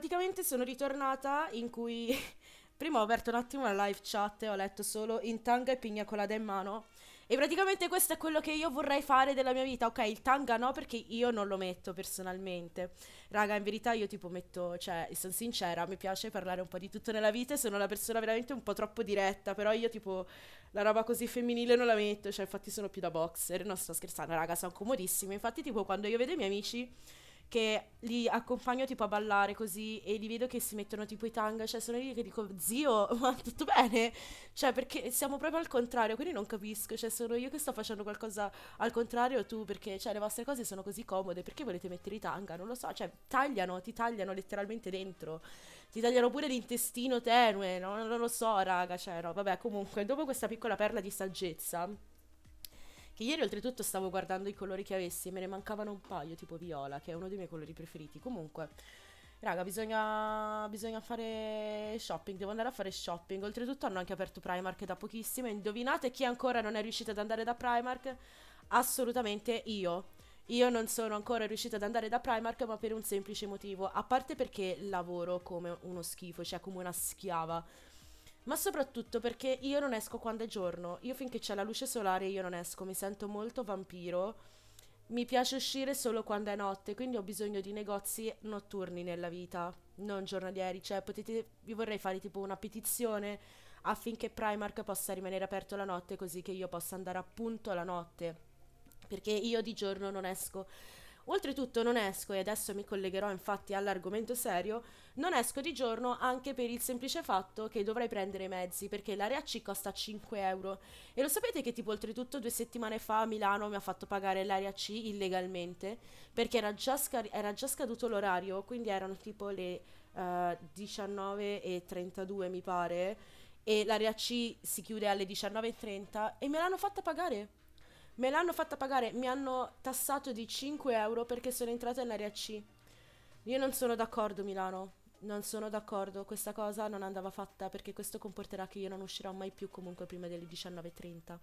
praticamente sono ritornata in cui prima ho aperto un attimo la live chat e ho letto solo in tanga e pigna colada in mano. E praticamente questo è quello che io vorrei fare della mia vita. Ok, il tanga no, perché io non lo metto personalmente. Raga, in verità io tipo metto, cioè, sono sincera, mi piace parlare un po' di tutto nella vita e sono una persona veramente un po' troppo diretta, però io tipo la roba così femminile non la metto, cioè infatti sono più da boxer, non sto scherzando, raga, sono comodissime. Infatti tipo quando io vedo i miei amici che li accompagno tipo a ballare così e li vedo che si mettono tipo i tanga, cioè sono io che dico zio, ma tutto bene? Cioè perché siamo proprio al contrario, quindi non capisco, cioè sono io che sto facendo qualcosa al contrario tu perché cioè le vostre cose sono così comode, perché volete mettere i tanga? Non lo so, cioè tagliano, ti tagliano letteralmente dentro. Ti tagliano pure l'intestino tenue, no? non lo so, raga, cioè no, vabbè, comunque, dopo questa piccola perla di saggezza, che ieri oltretutto stavo guardando i colori che avessi e me ne mancavano un paio, tipo viola, che è uno dei miei colori preferiti. Comunque, raga, bisogna, bisogna fare shopping, devo andare a fare shopping. Oltretutto hanno anche aperto Primark da pochissimo. Indovinate chi ancora non è riuscito ad andare da Primark? Assolutamente io. Io non sono ancora riuscita ad andare da Primark, ma per un semplice motivo. A parte perché lavoro come uno schifo, cioè come una schiava. Ma soprattutto perché io non esco quando è giorno. Io finché c'è la luce solare io non esco, mi sento molto vampiro. Mi piace uscire solo quando è notte, quindi ho bisogno di negozi notturni nella vita, non giornalieri. Cioè, potete. Vi vorrei fare tipo una petizione affinché Primark possa rimanere aperto la notte, così che io possa andare appunto la notte. Perché io di giorno non esco. Oltretutto non esco, e adesso mi collegherò infatti all'argomento serio, non esco di giorno anche per il semplice fatto che dovrei prendere i mezzi, perché l'area C costa 5 euro. E lo sapete che tipo oltretutto due settimane fa Milano mi ha fatto pagare l'area C illegalmente, perché era già, scar- era già scaduto l'orario, quindi erano tipo le eh, 19.32 mi pare, e l'area C si chiude alle 19.30 e me l'hanno fatta pagare. Me l'hanno fatta pagare, mi hanno tassato di 5 euro perché sono entrata in area C. Io non sono d'accordo, Milano. Non sono d'accordo, questa cosa non andava fatta perché questo comporterà che io non uscirò mai più comunque prima delle 19.30.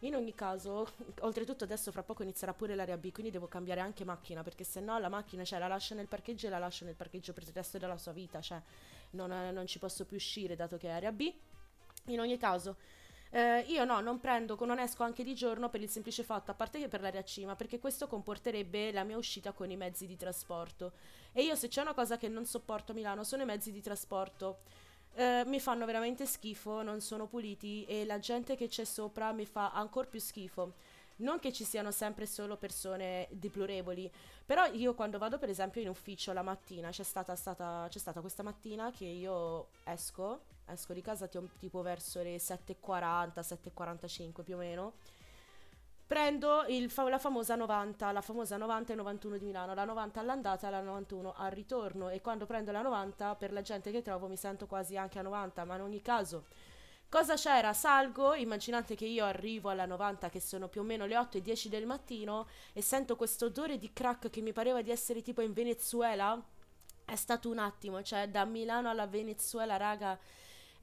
In ogni caso, oltretutto adesso fra poco inizierà pure l'area B, quindi devo cambiare anche macchina perché se no la macchina cioè, la lascio nel parcheggio e la lascio nel parcheggio per il resto della sua vita, cioè non, non ci posso più uscire dato che è area B. In ogni caso, eh, io no, non prendo, non esco anche di giorno per il semplice fatto, a parte che per l'area C, perché questo comporterebbe la mia uscita con i mezzi di trasporto. E io se c'è una cosa che non sopporto a Milano sono i mezzi di trasporto. Eh, mi fanno veramente schifo, non sono puliti e la gente che c'è sopra mi fa ancora più schifo. Non che ci siano sempre solo persone deplorevoli, però io quando vado per esempio in ufficio la mattina, c'è stata, stata, c'è stata questa mattina che io esco, esco di casa ti- tipo verso le 7.40, 7.45 più o meno, prendo fa- la famosa 90, la famosa 90 e 91 di Milano, la 90 all'andata e la 91 al ritorno e quando prendo la 90 per la gente che trovo mi sento quasi anche a 90, ma in ogni caso Cosa c'era? Salgo, immaginate che io arrivo alla 90 che sono più o meno le 8 e 10 del mattino e sento questo odore di crack che mi pareva di essere tipo in Venezuela. È stato un attimo, cioè da Milano alla Venezuela, raga,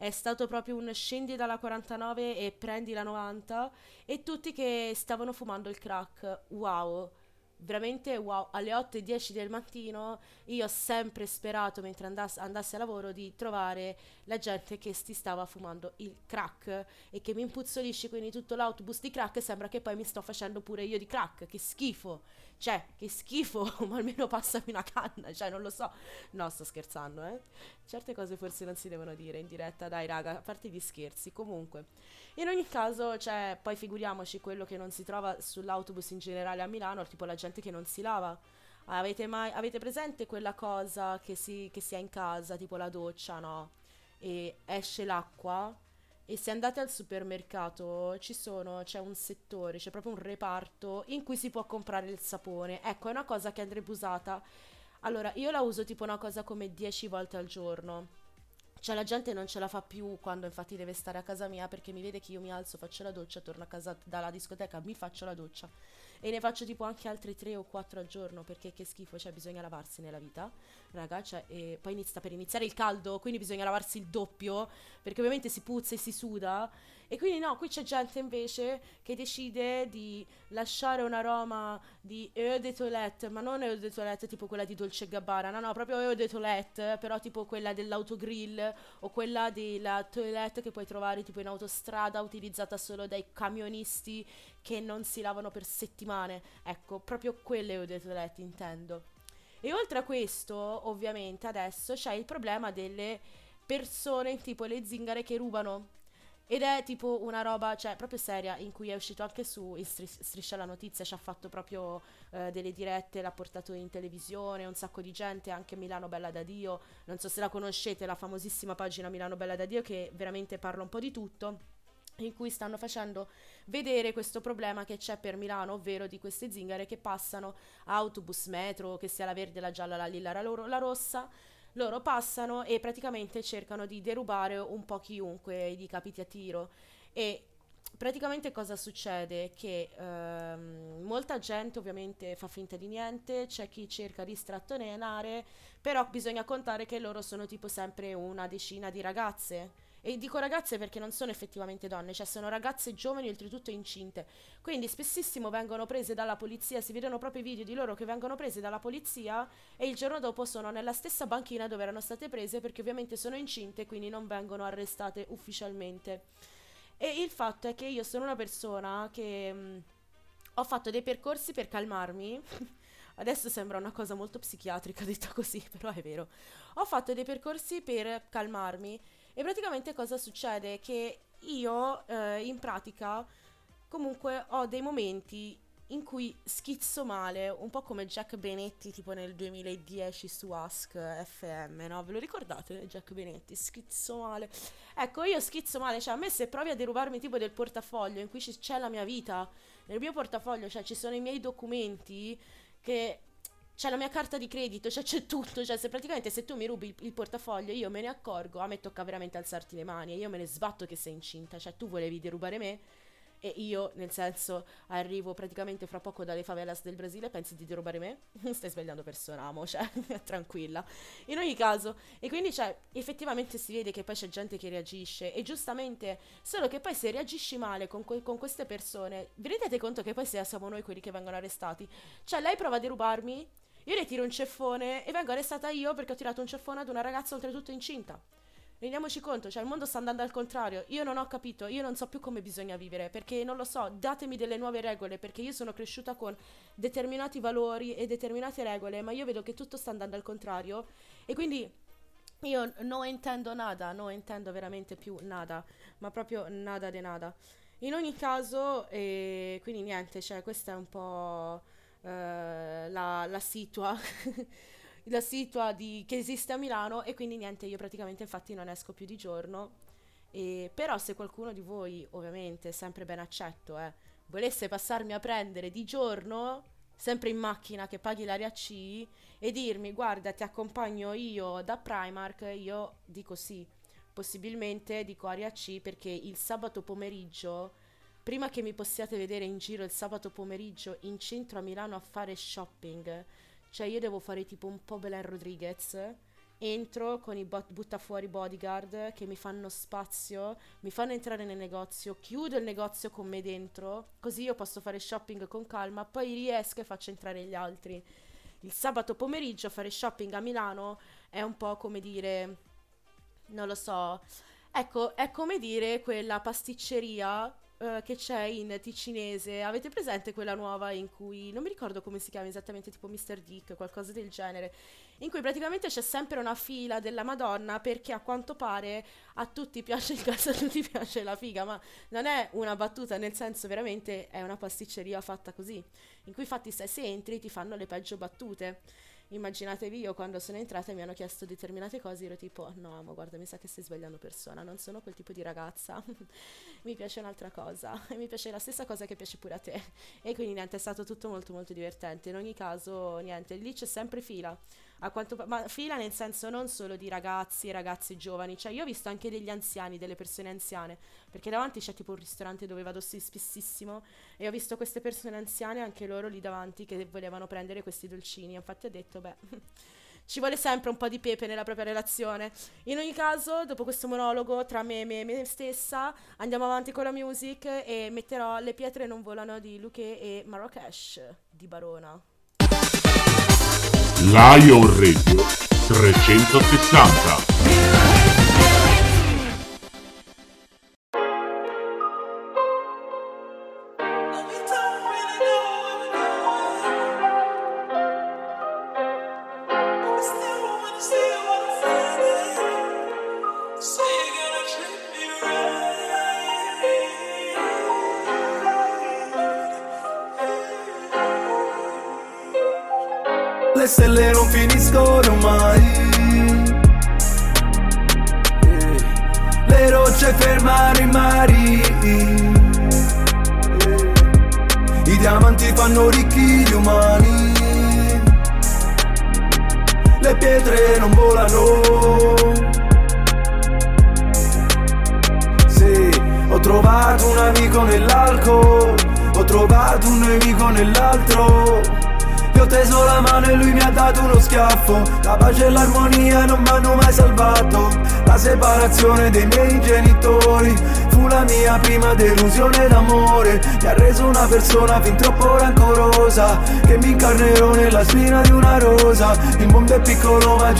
è stato proprio un scendi dalla 49 e prendi la 90 e tutti che stavano fumando il crack. Wow veramente wow, alle 8 e 10 del mattino io ho sempre sperato mentre andass- andassi a lavoro di trovare la gente che si stava fumando il crack e che mi impuzzolisce quindi tutto l'autobus di crack sembra che poi mi sto facendo pure io di crack, che schifo. Cioè, che schifo, ma almeno passami una canna, cioè non lo so. No, sto scherzando, eh. Certe cose forse non si devono dire in diretta, dai raga, a parte gli scherzi. Comunque, in ogni caso, cioè, poi figuriamoci quello che non si trova sull'autobus in generale a Milano, tipo la gente che non si lava. Avete mai avete presente quella cosa che si, che si ha in casa, tipo la doccia, no? E esce l'acqua E se andate al supermercato ci sono, c'è un settore, c'è proprio un reparto in cui si può comprare il sapone. Ecco, è una cosa che andrebbe usata. Allora, io la uso tipo una cosa come 10 volte al giorno. Cioè la gente non ce la fa più quando infatti deve stare a casa mia perché mi vede che io mi alzo, faccio la doccia, torno a casa dalla discoteca, mi faccio la doccia e ne faccio tipo anche altri 3 o 4 al giorno perché che schifo, cioè bisogna lavarsi nella vita, raga, cioè, e poi inizia per iniziare il caldo, quindi bisogna lavarsi il doppio perché ovviamente si puzza e si suda. E quindi no, qui c'è gente invece che decide di lasciare un aroma di eau de toilette, ma non eau de toilette tipo quella di Dolce Gabbana, no no, proprio eau de toilette, però tipo quella dell'autogrill o quella della toilette che puoi trovare tipo in autostrada utilizzata solo dai camionisti che non si lavano per settimane. Ecco, proprio quelle eau de toilette intendo. E oltre a questo, ovviamente adesso c'è il problema delle persone tipo le zingare che rubano. Ed è tipo una roba, cioè, proprio seria, in cui è uscito anche su Stris- Striscia la Notizia, ci ha fatto proprio eh, delle dirette, l'ha portato in televisione, un sacco di gente, anche Milano Bella da Dio, non so se la conoscete, la famosissima pagina Milano Bella da Dio che veramente parla un po' di tutto in cui stanno facendo vedere questo problema che c'è per Milano, ovvero di queste zingare che passano autobus, metro, che sia la verde, la gialla, la lilla, la, loro- la rossa, loro passano e praticamente cercano di derubare un po' chiunque gli capiti a tiro e praticamente cosa succede? Che ehm, molta gente ovviamente fa finta di niente, c'è chi cerca di strattonare, però bisogna contare che loro sono tipo sempre una decina di ragazze. E dico ragazze perché non sono effettivamente donne, cioè sono ragazze giovani oltretutto incinte. Quindi spessissimo vengono prese dalla polizia, si vedono proprio i video di loro che vengono prese dalla polizia e il giorno dopo sono nella stessa banchina dove erano state prese perché ovviamente sono incinte quindi non vengono arrestate ufficialmente. E il fatto è che io sono una persona che mh, ho fatto dei percorsi per calmarmi. Adesso sembra una cosa molto psichiatrica detta così, però è vero. Ho fatto dei percorsi per calmarmi e praticamente cosa succede? Che io eh, in pratica comunque ho dei momenti in cui schizzo male, un po' come Jack Benetti tipo nel 2010 su Ask FM, no? Ve lo ricordate Jack Benetti? Schizzo male. Ecco, io schizzo male, cioè a me se provi a derubarmi tipo del portafoglio in cui ci- c'è la mia vita, nel mio portafoglio, cioè ci sono i miei documenti che c'è la mia carta di credito, cioè c'è tutto, cioè se praticamente se tu mi rubi il, il portafoglio io me ne accorgo, a me tocca veramente alzarti le mani e io me ne sbatto che sei incinta, cioè tu volevi derubare me e io nel senso arrivo praticamente fra poco dalle favelas del Brasile, pensi di derubare me? Stai sbagliando persona, amo, cioè tranquilla. In ogni caso, e quindi cioè effettivamente si vede che poi c'è gente che reagisce e giustamente, solo che poi se reagisci male con, que- con queste persone, vi rendete conto che poi siamo noi quelli che vengono arrestati? Cioè lei prova a derubarmi, io le tiro un ceffone e vengo arrestata io perché ho tirato un ceffone ad una ragazza oltretutto incinta. Rendiamoci conto, cioè il mondo sta andando al contrario. Io non ho capito, io non so più come bisogna vivere, perché non lo so, datemi delle nuove regole, perché io sono cresciuta con determinati valori e determinate regole, ma io vedo che tutto sta andando al contrario e quindi io non intendo nada, non intendo veramente più nada, ma proprio nada de nada. In ogni caso, eh, quindi niente, cioè questa è un po' eh, la, la situa, la situa di, che esiste a Milano e quindi niente, io praticamente infatti non esco più di giorno. E, però se qualcuno di voi, ovviamente, sempre ben accetto, eh, volesse passarmi a prendere di giorno, sempre in macchina che paghi l'area C, e dirmi guarda ti accompagno io da Primark, io dico sì. Possibilmente dico area C perché il sabato pomeriggio, prima che mi possiate vedere in giro il sabato pomeriggio in centro a Milano a fare shopping, cioè io devo fare tipo un po' Belen Rodriguez, entro con i bot- buttafuori bodyguard che mi fanno spazio, mi fanno entrare nel negozio, chiudo il negozio con me dentro, così io posso fare shopping con calma, poi riesco e faccio entrare gli altri. Il sabato pomeriggio fare shopping a Milano è un po' come dire, non lo so, ecco, è come dire quella pasticceria eh, che c'è in ticinese. Avete presente quella nuova in cui non mi ricordo come si chiama esattamente, tipo Mr. Dick, qualcosa del genere, in cui praticamente c'è sempre una fila della Madonna perché a quanto pare a tutti piace il cazzo, a tutti piace la figa, ma non è una battuta, nel senso veramente è una pasticceria fatta così, in cui infatti se, se entri ti fanno le peggio battute. Immaginatevi io quando sono entrata e mi hanno chiesto determinate cose, ero tipo no, ma guarda, mi sa che stai sbagliando persona, non sono quel tipo di ragazza, mi piace un'altra cosa, e mi piace la stessa cosa che piace pure a te. E quindi niente, è stato tutto molto molto divertente. In ogni caso, niente, lì c'è sempre fila. A quanto ma fila nel senso non solo di ragazzi e ragazzi giovani, cioè io ho visto anche degli anziani, delle persone anziane, perché davanti c'è tipo un ristorante dove vado spessissimo e ho visto queste persone anziane, anche loro lì davanti, che volevano prendere questi dolcini. Infatti ho detto, beh, ci vuole sempre un po' di pepe nella propria relazione. In ogni caso, dopo questo monologo tra me e me, me stessa, andiamo avanti con la music e metterò Le pietre non volano di Luque e Marrakesh di Barona. Lion Radio 360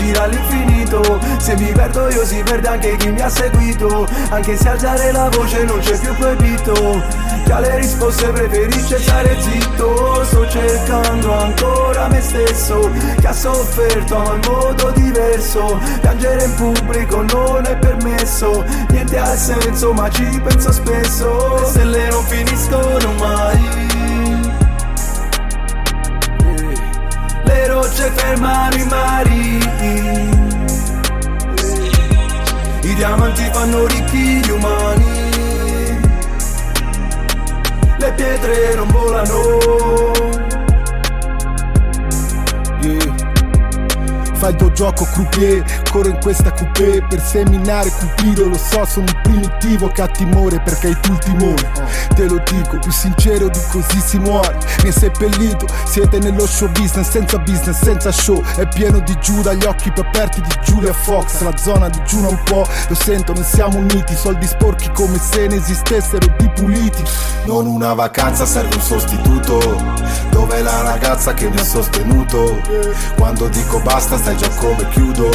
gira all'infinito. Se mi perdo io si perde anche chi mi ha seguito. Anche se alzare la voce non c'è più proibito. Che alle risposte preferisce stare zitto. Sto cercando ancora me stesso Che ha sofferto ma in modo diverso. Piangere in pubblico non è permesso. Niente ha senso ma ci penso spesso. Le stelle non finiscono mai. Le rocce fermano i mari diamanti fanno ricchi gli umani le pietre non volano. Fai il tuo gioco croupier, corro in questa coupé per seminare Cupido. Lo so, sono un primitivo che ha timore perché hai tu il timore. Te lo dico, più sincero di così si muore. Mi hai seppellito, siete nello show business senza business, senza show. È pieno di Giuda, gli occhi più aperti di Giulia Fox. La zona di Giù un po', lo sento, non siamo uniti. Soldi sporchi come se ne esistessero di puliti. Non una vacanza, serve un sostituto. Dove la ragazza che mi ha sostenuto? Quando dico basta stai già come chiudo.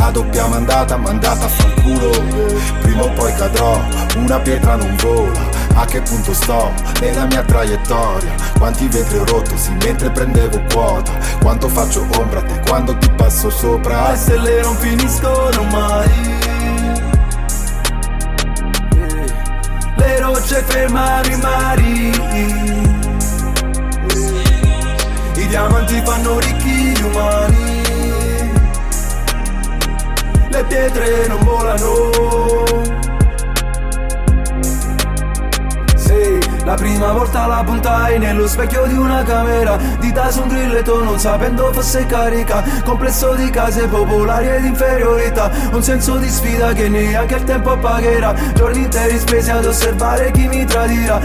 A doppia mandata, mandata a fanculo. Prima o poi cadrò, una pietra non vola. A che punto sto? Nella mia traiettoria. Quanti vetri ho rotto, sì, mentre prendevo quota. Quanto faccio ombra a te quando ti passo sopra? Le stelle non finiscono mai. Eh, Le rocce fermano i mari. I diamanti fanno ricchi gli umani. Queste pietre non volano la prima volta la puntai nello specchio di una camera Dita su un grilletto non sapendo fosse carica Complesso di case popolari ed inferiorità Un senso di sfida che neanche il tempo pagherà Giorni interi spesi ad osservare chi mi tradirà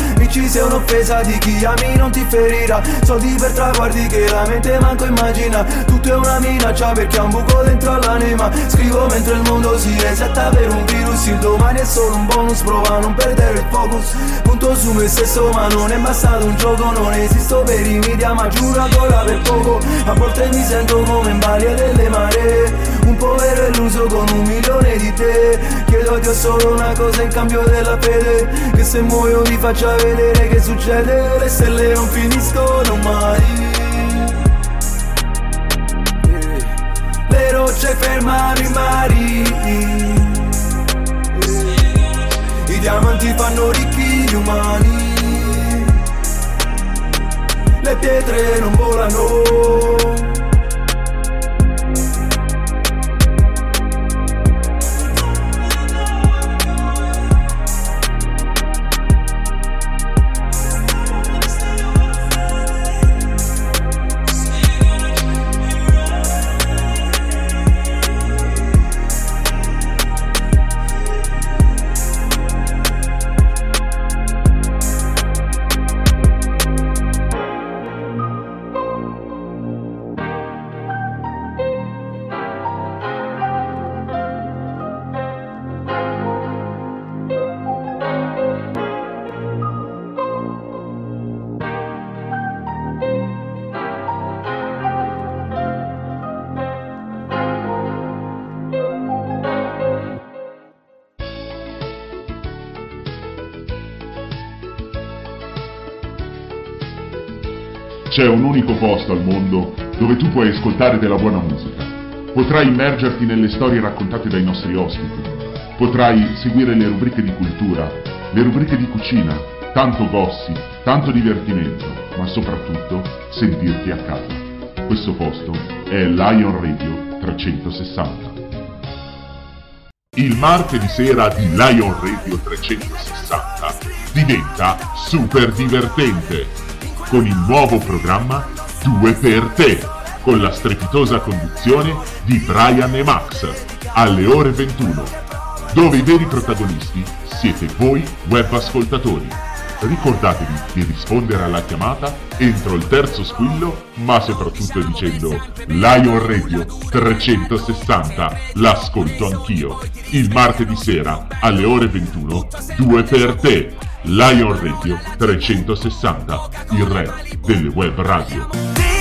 sia un'offesa di chi ami non ti ferirà Soldi per traguardi che la mente manco immagina Tutto è una minaccia perché ha un buco dentro all'anima Scrivo mentre il mondo si resetta per un virus Il domani è solo un bonus, prova a non perdere il focus Punto su me stesso ma non è bastato un gioco Non esisto per i media ma giuro ancora per poco. A volte mi sento come in balia delle maree Un povero illuso con un milione di te. Chiedo a Dio solo una cosa in cambio della fede. Che se muoio mi faccia vedere che succede. Le stelle non finiscono mai. Eh, Le rocce fermano i mari. I diamanti fanno ricchi gli umani. Le pietre non volano. C'è un unico posto al mondo dove tu puoi ascoltare della buona musica. Potrai immergerti nelle storie raccontate dai nostri ospiti. Potrai seguire le rubriche di cultura, le rubriche di cucina, tanto gossip, tanto divertimento, ma soprattutto sentirti a casa. Questo posto è Lion Radio 360. Il martedì sera di Lion Radio 360 diventa super divertente con il nuovo programma Due per te con la strepitosa conduzione di Brian e Max alle ore 21 dove i veri protagonisti siete voi web ascoltatori. Ricordatevi di rispondere alla chiamata entro il terzo squillo, ma soprattutto dicendo Lion Radio 360, l'ascolto anch'io. Il martedì sera alle ore 21, due per te. Lion Radio 360, il re delle web radio.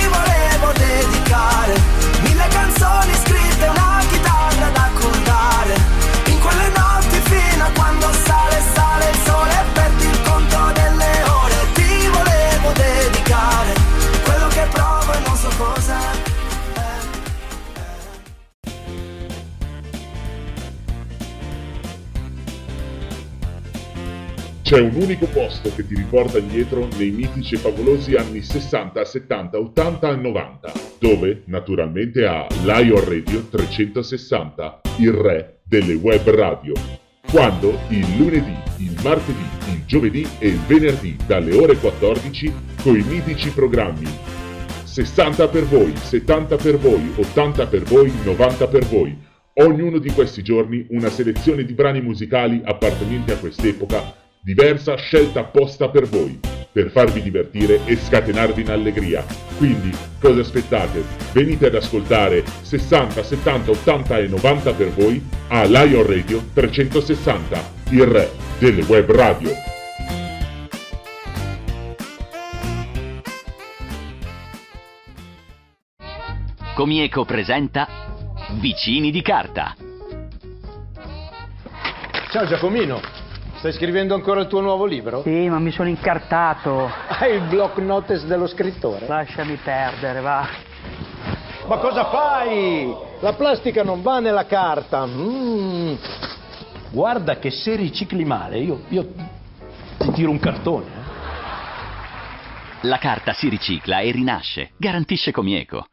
C'è un unico posto che ti riporta indietro nei mitici e favolosi anni 60, 70, 80 e 90, dove naturalmente ha Lion Radio 360, il re delle web radio. Quando il lunedì, il martedì, il giovedì e il venerdì dalle ore 14 con i mitici programmi 60 per voi, 70 per voi, 80 per voi, 90 per voi. Ognuno di questi giorni una selezione di brani musicali appartenenti a quest'epoca diversa scelta apposta per voi, per farvi divertire e scatenarvi in allegria. Quindi, cosa aspettate? Venite ad ascoltare 60, 70, 80 e 90 per voi a Lion Radio 360, il re delle web radio. Comieco presenta Vicini di carta. Ciao Giacomino, stai scrivendo ancora il tuo nuovo libro? Sì, ma mi sono incartato. Hai il block notice dello scrittore? Lasciami perdere, va. Ma cosa fai? La plastica non va nella carta. Mm. Guarda che se ricicli male, io, io ti tiro un cartone. eh. La carta si ricicla e rinasce, garantisce Comieco.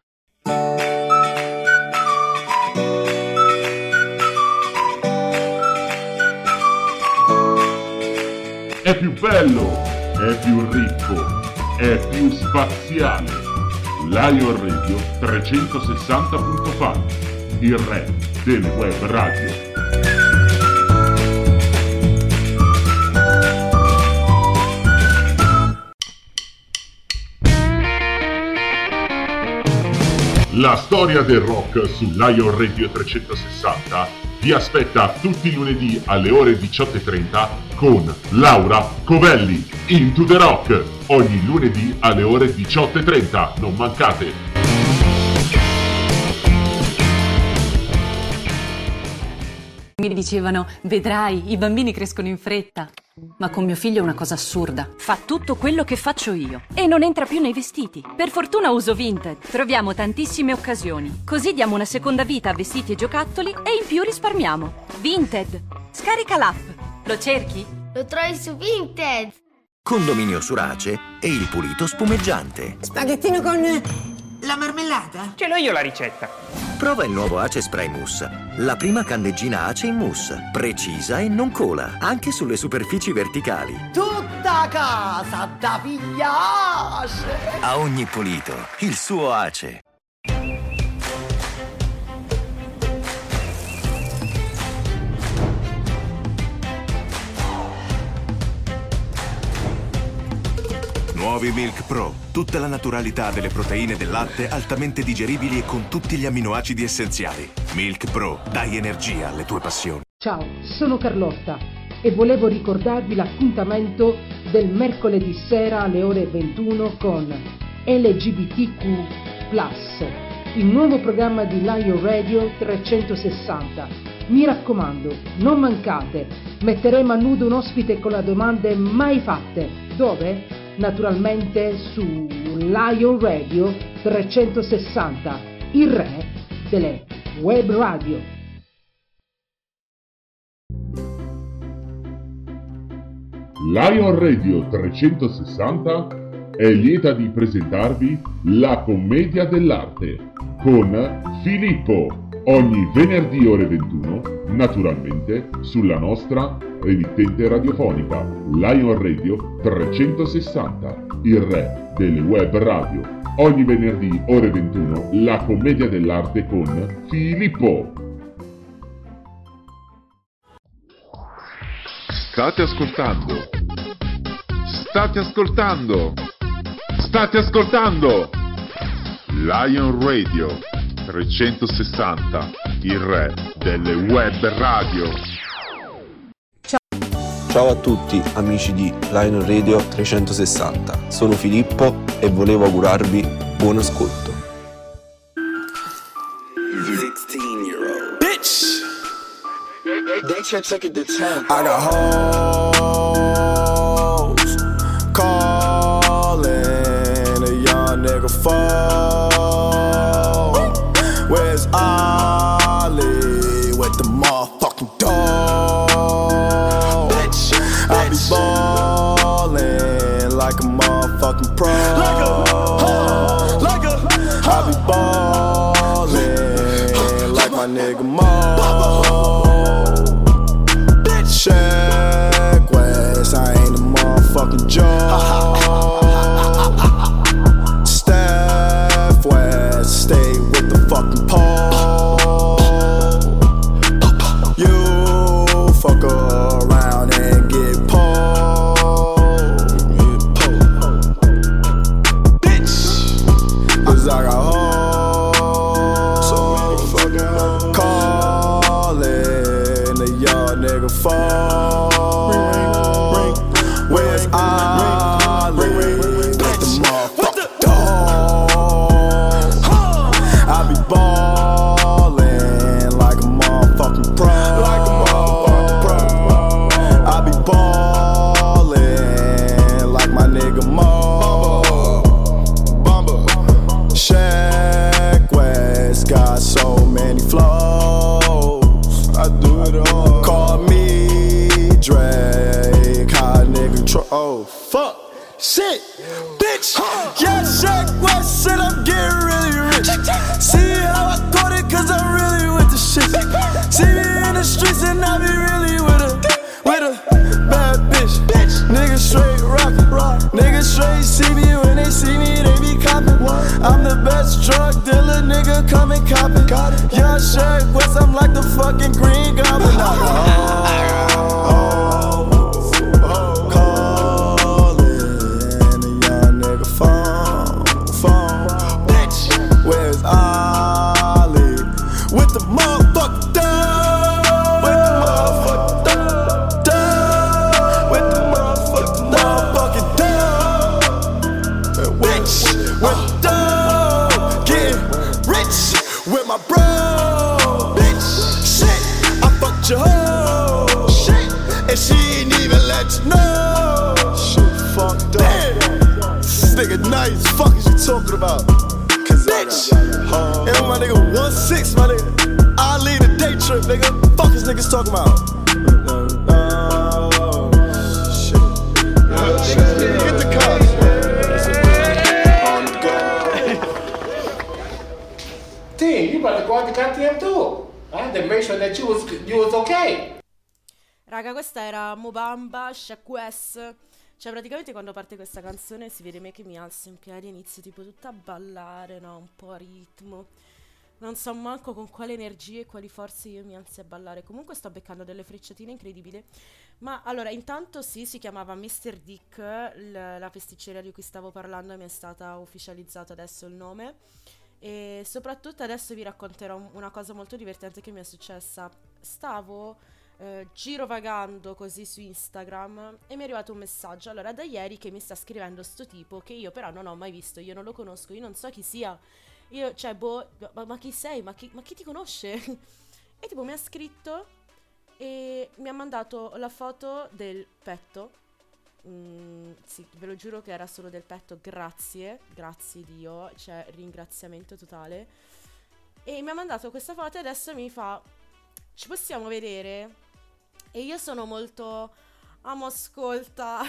Più bello, è più ricco, è più spaziale. Lion Radio 360.fan, il re delle web radio. La storia del rock su Lion Radio 360 vi aspetta tutti i lunedì alle ore 18.30 con Laura Covelli. Into the Rock, ogni lunedì alle ore 18.30, non mancate. Mi dicevano, vedrai, i bambini crescono in fretta. Ma con mio figlio è una cosa assurda. Fa tutto quello che faccio io. E non entra più nei vestiti. Per fortuna uso Vinted. Troviamo tantissime occasioni. Così diamo una seconda vita a vestiti e giocattoli e in più risparmiamo. Vinted. Scarica l'app. Lo cerchi? Lo trovi su Vinted. Condominio Surace e il pulito spumeggiante. Spaghettino con La marmellata? Ce l'ho io la ricetta. Prova il nuovo Ace Spray Mousse. La prima candeggina Ace in mousse. Precisa e non cola, anche sulle superfici verticali. Tutta casa da pigliace! A ogni pulito, il suo Ace. Nuovi Milk Pro. Tutta la naturalità delle proteine del latte altamente digeribili e con tutti gli amminoacidi essenziali. Milk Pro. Dai energia alle tue passioni. Ciao, sono Carlotta e volevo ricordarvi l'appuntamento del mercoledì sera alle ore 21 con LGBTQ+, il nuovo programma di Lion Radio 360. Mi raccomando, non mancate, metteremo a nudo un ospite con le domande mai fatte. Dove? Naturalmente su Lion Radio 360, il re delle web radio. Lion Radio 360 è lieta di presentarvi La commedia dell'arte con Filippo ogni venerdì ore 21, naturalmente sulla nostra emittente radiofonica Lion Radio 360, il re delle web radio. Ogni venerdì ore 21 La commedia dell'arte con Filippo. State ascoltando. State ascoltando. State ascoltando. Lion Radio 360, il re delle web radio. Ciao a tutti amici di Lion Radio 360, sono Filippo e volevo augurarvi buon ascolto. 16 year old. Bitch! They should take Bitch. Yeah, Shaq West said I'm getting really rich. See how I caught it, cause I'm really with the shit. See me in the streets and I be really with a, with a bad bitch. Niggas straight rockin'. Niggas straight see me when they see me, they be copping. I'm the best drug dealer, nigga, come and cop it. Young Shaq West, I'm like the fucking green goblin. nigga oh. Talking about? Cause bitch, and my nigga 1-6, my nigga. I lead a day trip, nigga. Fuck is niggas talking about? Get the cops. T, you better go out the goddamn door. I had to make sure that you was you was okay. Raga, questa era Mobamba, Shaq West. Cioè, praticamente quando parte questa canzone si vede me che mi alzo in piedi e inizio tipo tutta a ballare, no? Un po' a ritmo. Non so manco con quale energie e quali forze io mi alzi a ballare. Comunque sto beccando delle frecciatine incredibili. Ma allora, intanto sì, si chiamava Mr. Dick, l- la pasticceria di cui stavo parlando, mi è stata ufficializzato adesso il nome. E soprattutto adesso vi racconterò un- una cosa molto divertente che mi è successa. Stavo eh, girovagando così su Instagram e mi è arrivato un messaggio. Allora, da ieri che mi sta scrivendo sto tipo che io però non ho mai visto, io non lo conosco, io non so chi sia. Io, cioè, boh, ma, ma chi sei? Ma chi, ma chi ti conosce? e tipo mi ha scritto e mi ha mandato la foto del petto Mm, sì, ve lo giuro che era solo del petto, grazie, grazie Dio, cioè ringraziamento totale. E mi ha mandato questa foto e adesso mi fa, ci possiamo vedere? E io sono molto, amo ascolta,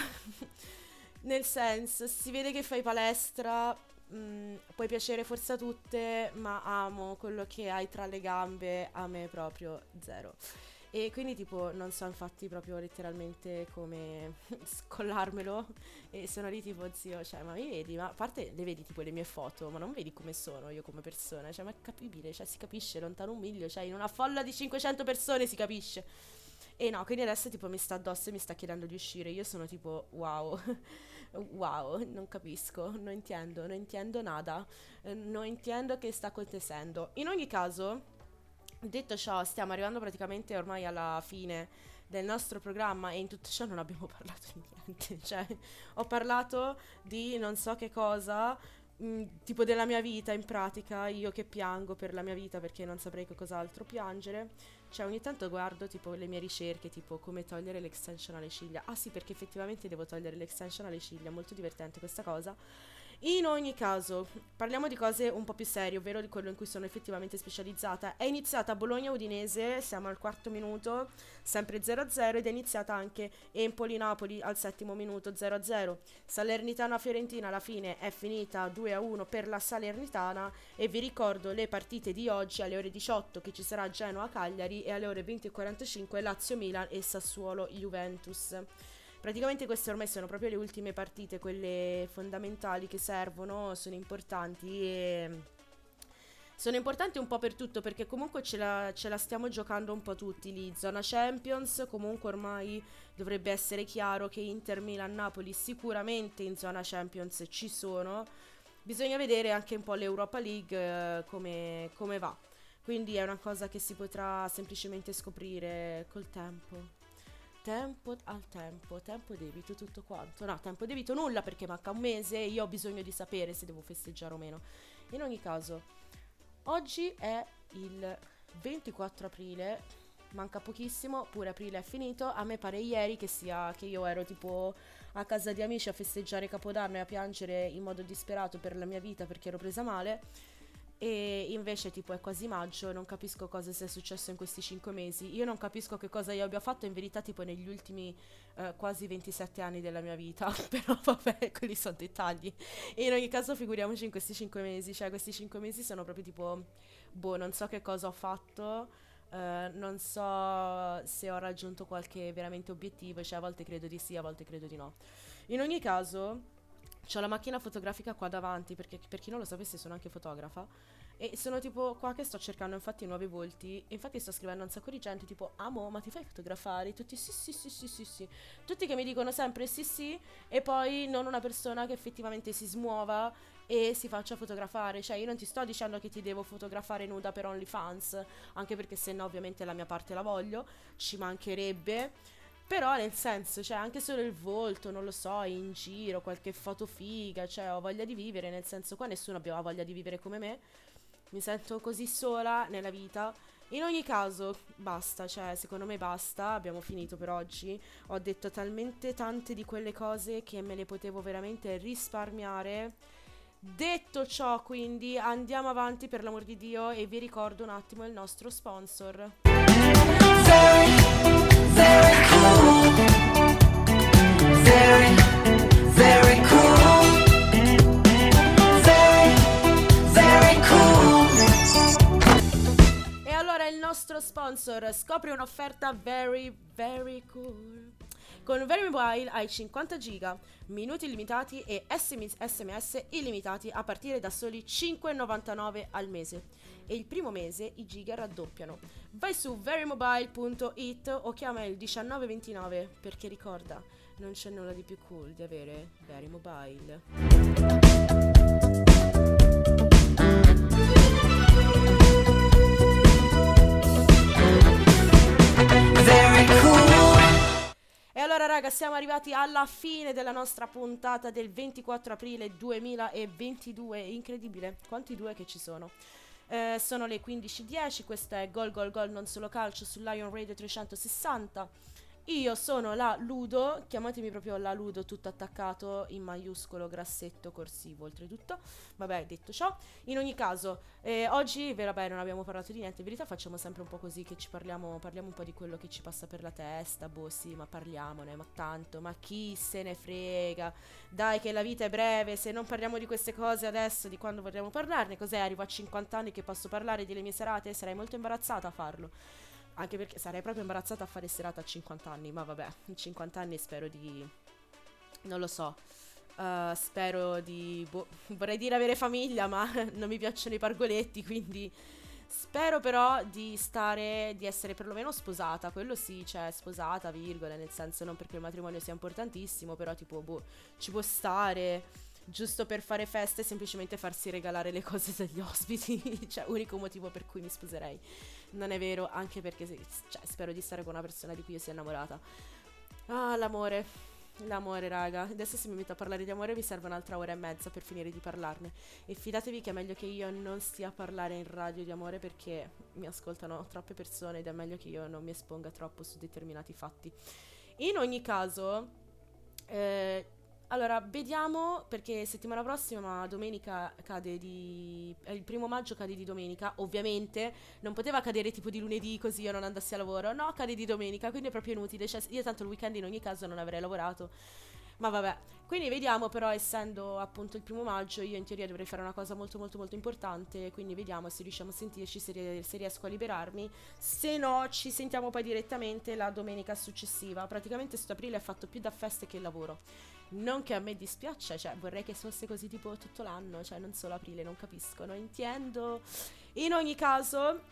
nel senso, si vede che fai palestra, mm, puoi piacere forse a tutte, ma amo quello che hai tra le gambe, a me proprio zero. E quindi tipo non so infatti proprio letteralmente come scollarmelo e sono lì tipo zio, cioè ma mi vedi? Ma a parte le vedi tipo le mie foto, ma non vedi come sono io come persona, cioè ma è capibile, cioè si capisce lontano un miglio, cioè in una folla di 500 persone si capisce. E no, quindi adesso tipo mi sta addosso e mi sta chiedendo di uscire, io sono tipo wow, wow, non capisco, non intendo, non intendo nada, eh, non intendo che sta acontecendo. In ogni caso... Detto ciò, stiamo arrivando praticamente ormai alla fine del nostro programma e in tutto ciò non abbiamo parlato di niente. Cioè, ho parlato di non so che cosa, mh, tipo della mia vita in pratica, io che piango per la mia vita perché non saprei che cos'altro piangere. Cioè, ogni tanto guardo tipo le mie ricerche, tipo come togliere l'extension alle ciglia. Ah sì, perché effettivamente devo togliere l'extension alle ciglia, molto divertente questa cosa. In ogni caso, parliamo di cose un po' più serie, ovvero di quello in cui sono effettivamente specializzata. È iniziata Bologna-Udinese, siamo al quarto minuto, sempre 0-0, ed è iniziata anche Empoli-Napoli al settimo minuto 0-0. Salernitana-Fiorentina alla fine è finita 2-1 per la Salernitana e vi ricordo le partite di oggi alle ore 18 che ci sarà Genoa-Cagliari e alle ore 20.45 Lazio-Milan e Sassuolo-Juventus. Praticamente queste ormai sono proprio le ultime partite, quelle fondamentali che servono, sono importanti e sono importanti un po' per tutto perché comunque ce la, ce la, stiamo giocando un po' tutti lì. Zona Champions, comunque ormai dovrebbe essere chiaro che Inter, Milan, Napoli sicuramente in zona Champions ci sono. Bisogna vedere anche un po' l'Europa League eh, come, come va. Quindi è una cosa che si potrà semplicemente scoprire col tempo. Tempo al tempo, tempo debito, tutto quanto. No, tempo debito nulla perché manca un mese e io ho bisogno di sapere se devo festeggiare o meno. In ogni caso, oggi è il 24 aprile, manca pochissimo, pure aprile è finito. A me pare ieri che sia che io ero tipo a casa di amici a festeggiare Capodanno e a piangere in modo disperato per la mia vita perché ero presa male. E invece tipo è quasi maggio, non capisco cosa sia successo in questi 5 mesi. Io non capisco che cosa io abbia fatto in verità tipo negli ultimi eh, quasi 27 anni della mia vita. Però vabbè, quelli sono dettagli. E in ogni caso figuriamoci in questi 5 mesi. Cioè questi 5 mesi sono proprio tipo, boh, non so che cosa ho fatto. Uh, non so se ho raggiunto qualche veramente obiettivo, cioè a volte credo di sì, a volte credo di no. In ogni caso, ho la macchina fotografica qua davanti, perché per chi non lo sapesse sono anche fotografa. E sono tipo qua che sto cercando infatti nuovi volti. Infatti sto scrivendo un sacco di gente tipo Amo, ma ti fai fotografare? Tutti sì sì sì sì sì sì. Tutti che mi dicono sempre sì sì. E poi non una persona che effettivamente si smuova e si faccia fotografare. Cioè io non ti sto dicendo che ti devo fotografare nuda per OnlyFans. Anche perché se no ovviamente la mia parte la voglio. Ci mancherebbe. Però nel senso, cioè anche solo il volto, non lo so, in giro, qualche foto figa, cioè ho voglia di vivere, nel senso qua nessuno aveva voglia di vivere come me. Mi sento così sola nella vita. In ogni caso, basta, cioè secondo me basta, abbiamo finito per oggi. Ho detto talmente tante di quelle cose che me le potevo veramente risparmiare. Detto ciò, quindi andiamo avanti per l'amor di Dio e vi ricordo un attimo il nostro sponsor. Very cool. Sponsor scopre un'offerta very, very cool. Con Very Mobile hai 50 giga, minuti illimitati e SMS illimitati a partire da soli 5,99 al mese. E il primo mese i giga raddoppiano. Vai su verymobile.it o chiama il 1929 perché ricorda, non c'è nulla di più cool di avere Very. E allora raga siamo arrivati alla fine della nostra puntata del 24 aprile 2022 Incredibile quanti due che ci sono. Eh, Sono le 15.10 Questo è Gol Gol Gol Non Solo Calcio su Lion Radio 360 Io sono la Ludo, chiamatemi proprio la Ludo tutto attaccato in maiuscolo, grassetto, corsivo, oltretutto. Vabbè, detto ciò. In ogni caso, eh, oggi, beh, vabbè, non abbiamo parlato di niente, in verità facciamo sempre un po' così che ci parliamo, parliamo un po' di quello che ci passa per la testa, boh sì, ma parliamone, ma tanto, ma chi se ne frega. Dai che la vita è breve, se non parliamo di queste cose adesso, di quando vogliamo parlarne, cos'è? Arrivo a 50 anni che posso parlare delle mie serate, sarei molto imbarazzata a farlo. Anche perché sarei proprio imbarazzata a fare serata a 50 anni, ma vabbè, in 50 anni spero di... non lo so. Uh, spero di... boh, vorrei dire avere famiglia, ma non mi piacciono i pargoletti, quindi... Spero però di stare, di essere perlomeno sposata, quello sì, cioè sposata, virgola, nel senso non perché il matrimonio sia importantissimo, però tipo, boh, ci può stare, giusto per fare feste, semplicemente farsi regalare le cose dagli ospiti, cioè unico motivo per cui mi sposerei. Non è vero, anche perché cioè, spero di stare con una persona di cui io sia innamorata. Ah, l'amore. L'amore, raga. Adesso se mi metto a parlare di amore mi serve un'altra ora e mezza per finire di parlarne. E fidatevi che è meglio che io non stia a parlare in radio di amore perché mi ascoltano troppe persone ed è meglio che io non mi esponga troppo su determinati fatti. In ogni caso, eh, allora, vediamo perché settimana prossima, domenica, cade di... eh, il primo maggio cade di domenica, ovviamente. Non poteva cadere tipo di lunedì così io non andassi a lavoro, no, cade di domenica, quindi è proprio inutile, cioè io tanto il weekend in ogni caso non avrei lavorato, ma vabbè. Quindi vediamo però, essendo appunto il primo maggio, io in teoria dovrei fare una cosa molto molto molto importante, quindi vediamo se riusciamo a sentirci, se, se riesco a liberarmi, se no ci sentiamo poi direttamente la domenica successiva, praticamente sto aprile è fatto più da feste che lavoro. Non che a me dispiaccia, cioè vorrei che fosse così tipo tutto l'anno, cioè non solo aprile, non capisco, non intendo. In ogni caso,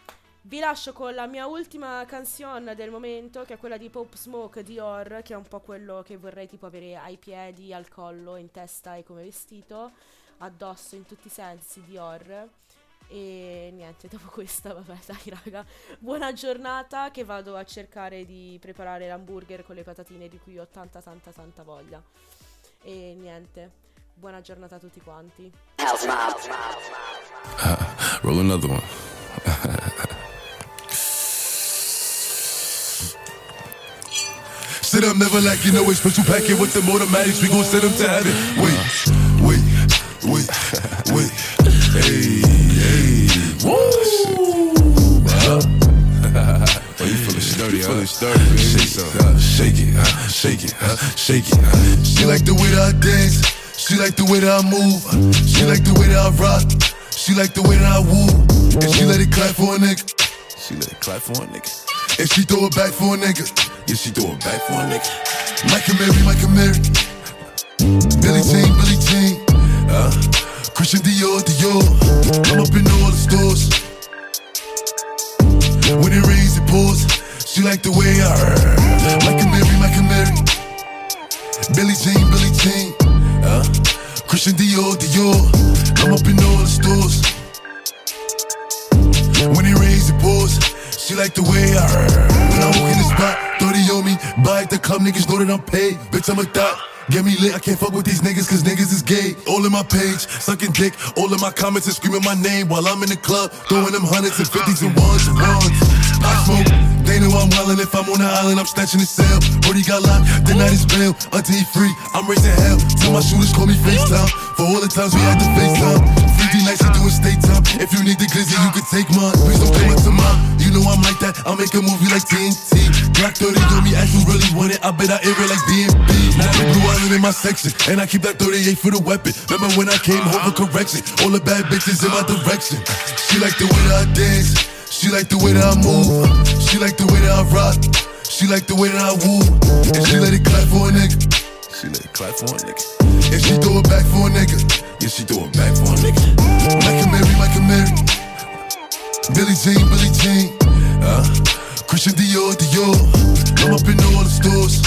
vi lascio con la mia ultima canzone del momento, che è quella di Pop Smoke di Or, che è un po' quello che vorrei tipo avere ai piedi, al collo, in testa e come vestito, addosso in tutti i sensi di Or. E niente, dopo questa, vabbè, dai raga, buona giornata che vado a cercare di preparare l'hamburger con le patatine di cui ho tanta tanta tanta voglia. E niente, buona giornata a tutti quanti. Roll another one. Sit up, never like you know a special packet with them automatics. We gon' send them to heaven. Wait, wait, wait, wait. Hey, hey. Woo! Oh, you feeling sturdy, huh? Feeling sturdy, baby. Shake. Uh, shake it, uh, shake it, uh, shake it. Uh. She like the way that I dance. She like the way that I move. She like the way that I rock. She like the way that I woo. And she let it clap for a nigga. She let it clap for a nigga. And she throw it back for a nigga. Yeah, she throw it back for a nigga. And Mary, and Mary. Billy Jean, Billy Jean. Uh, Christian Dior, Dior. I'm up in all the stores. When it rains, it pours. She like the way I heard. And Mary, and Mary. Billy Jean, Billy Jean. Uh, Christian Dior, Dior. I'm up in all the stores. When it rains, it pours. She like the way I heard. When I walk in the spot, club, niggas know that I'm paid. Bitch, I'm a thot. Get me lit, I can't fuck with these niggas cause niggas is gay. All in my page, sucking dick. All in my comments and screaming my name while I'm in the club. Throwing them hundreds and fifties and ones and ones. I smoke. They know I'm wildin' if I'm on the island, I'm snatching his cell. Brody got locked, the night is bail. Until he free, I'm raising hell. Tell my shooters call me FaceTime. For all the times we had to FaceTime. 3D nights, you doing. If you need the glizzy, you can take mine. Please don't come up to mine. You know I'm like that, I'll make a movie like TNT. Black 30 on me, ask you really want it. I bet I air it like BNB. Now the blue island in my section, and I keep that 38 for the weapon. Remember when I came home for correction? All the bad bitches in my direction. She like the way that I dance. She like the way that I move. She like the way that I rock. She like the way that I woo. And she let it clap for a nigga. She it clap for a nigga. And she throw it back for a nigga. Yeah, she throw it back for a nigga. Mike and Mary, Mike and Mary. Billy Jean, Billy Jean. Uh, Christian Dior, Dior. I'm up in all the stores.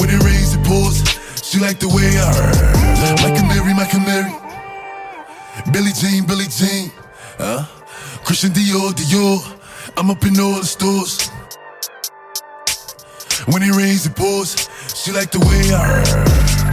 When it rains, it pours. She like the way I heard. Mike and Mary, Mike and Mary. Billy Jean, Billy Jean. Uh, Christian Dior, Dior. I'm up in all the stores. When it rains, it pours. She like the way I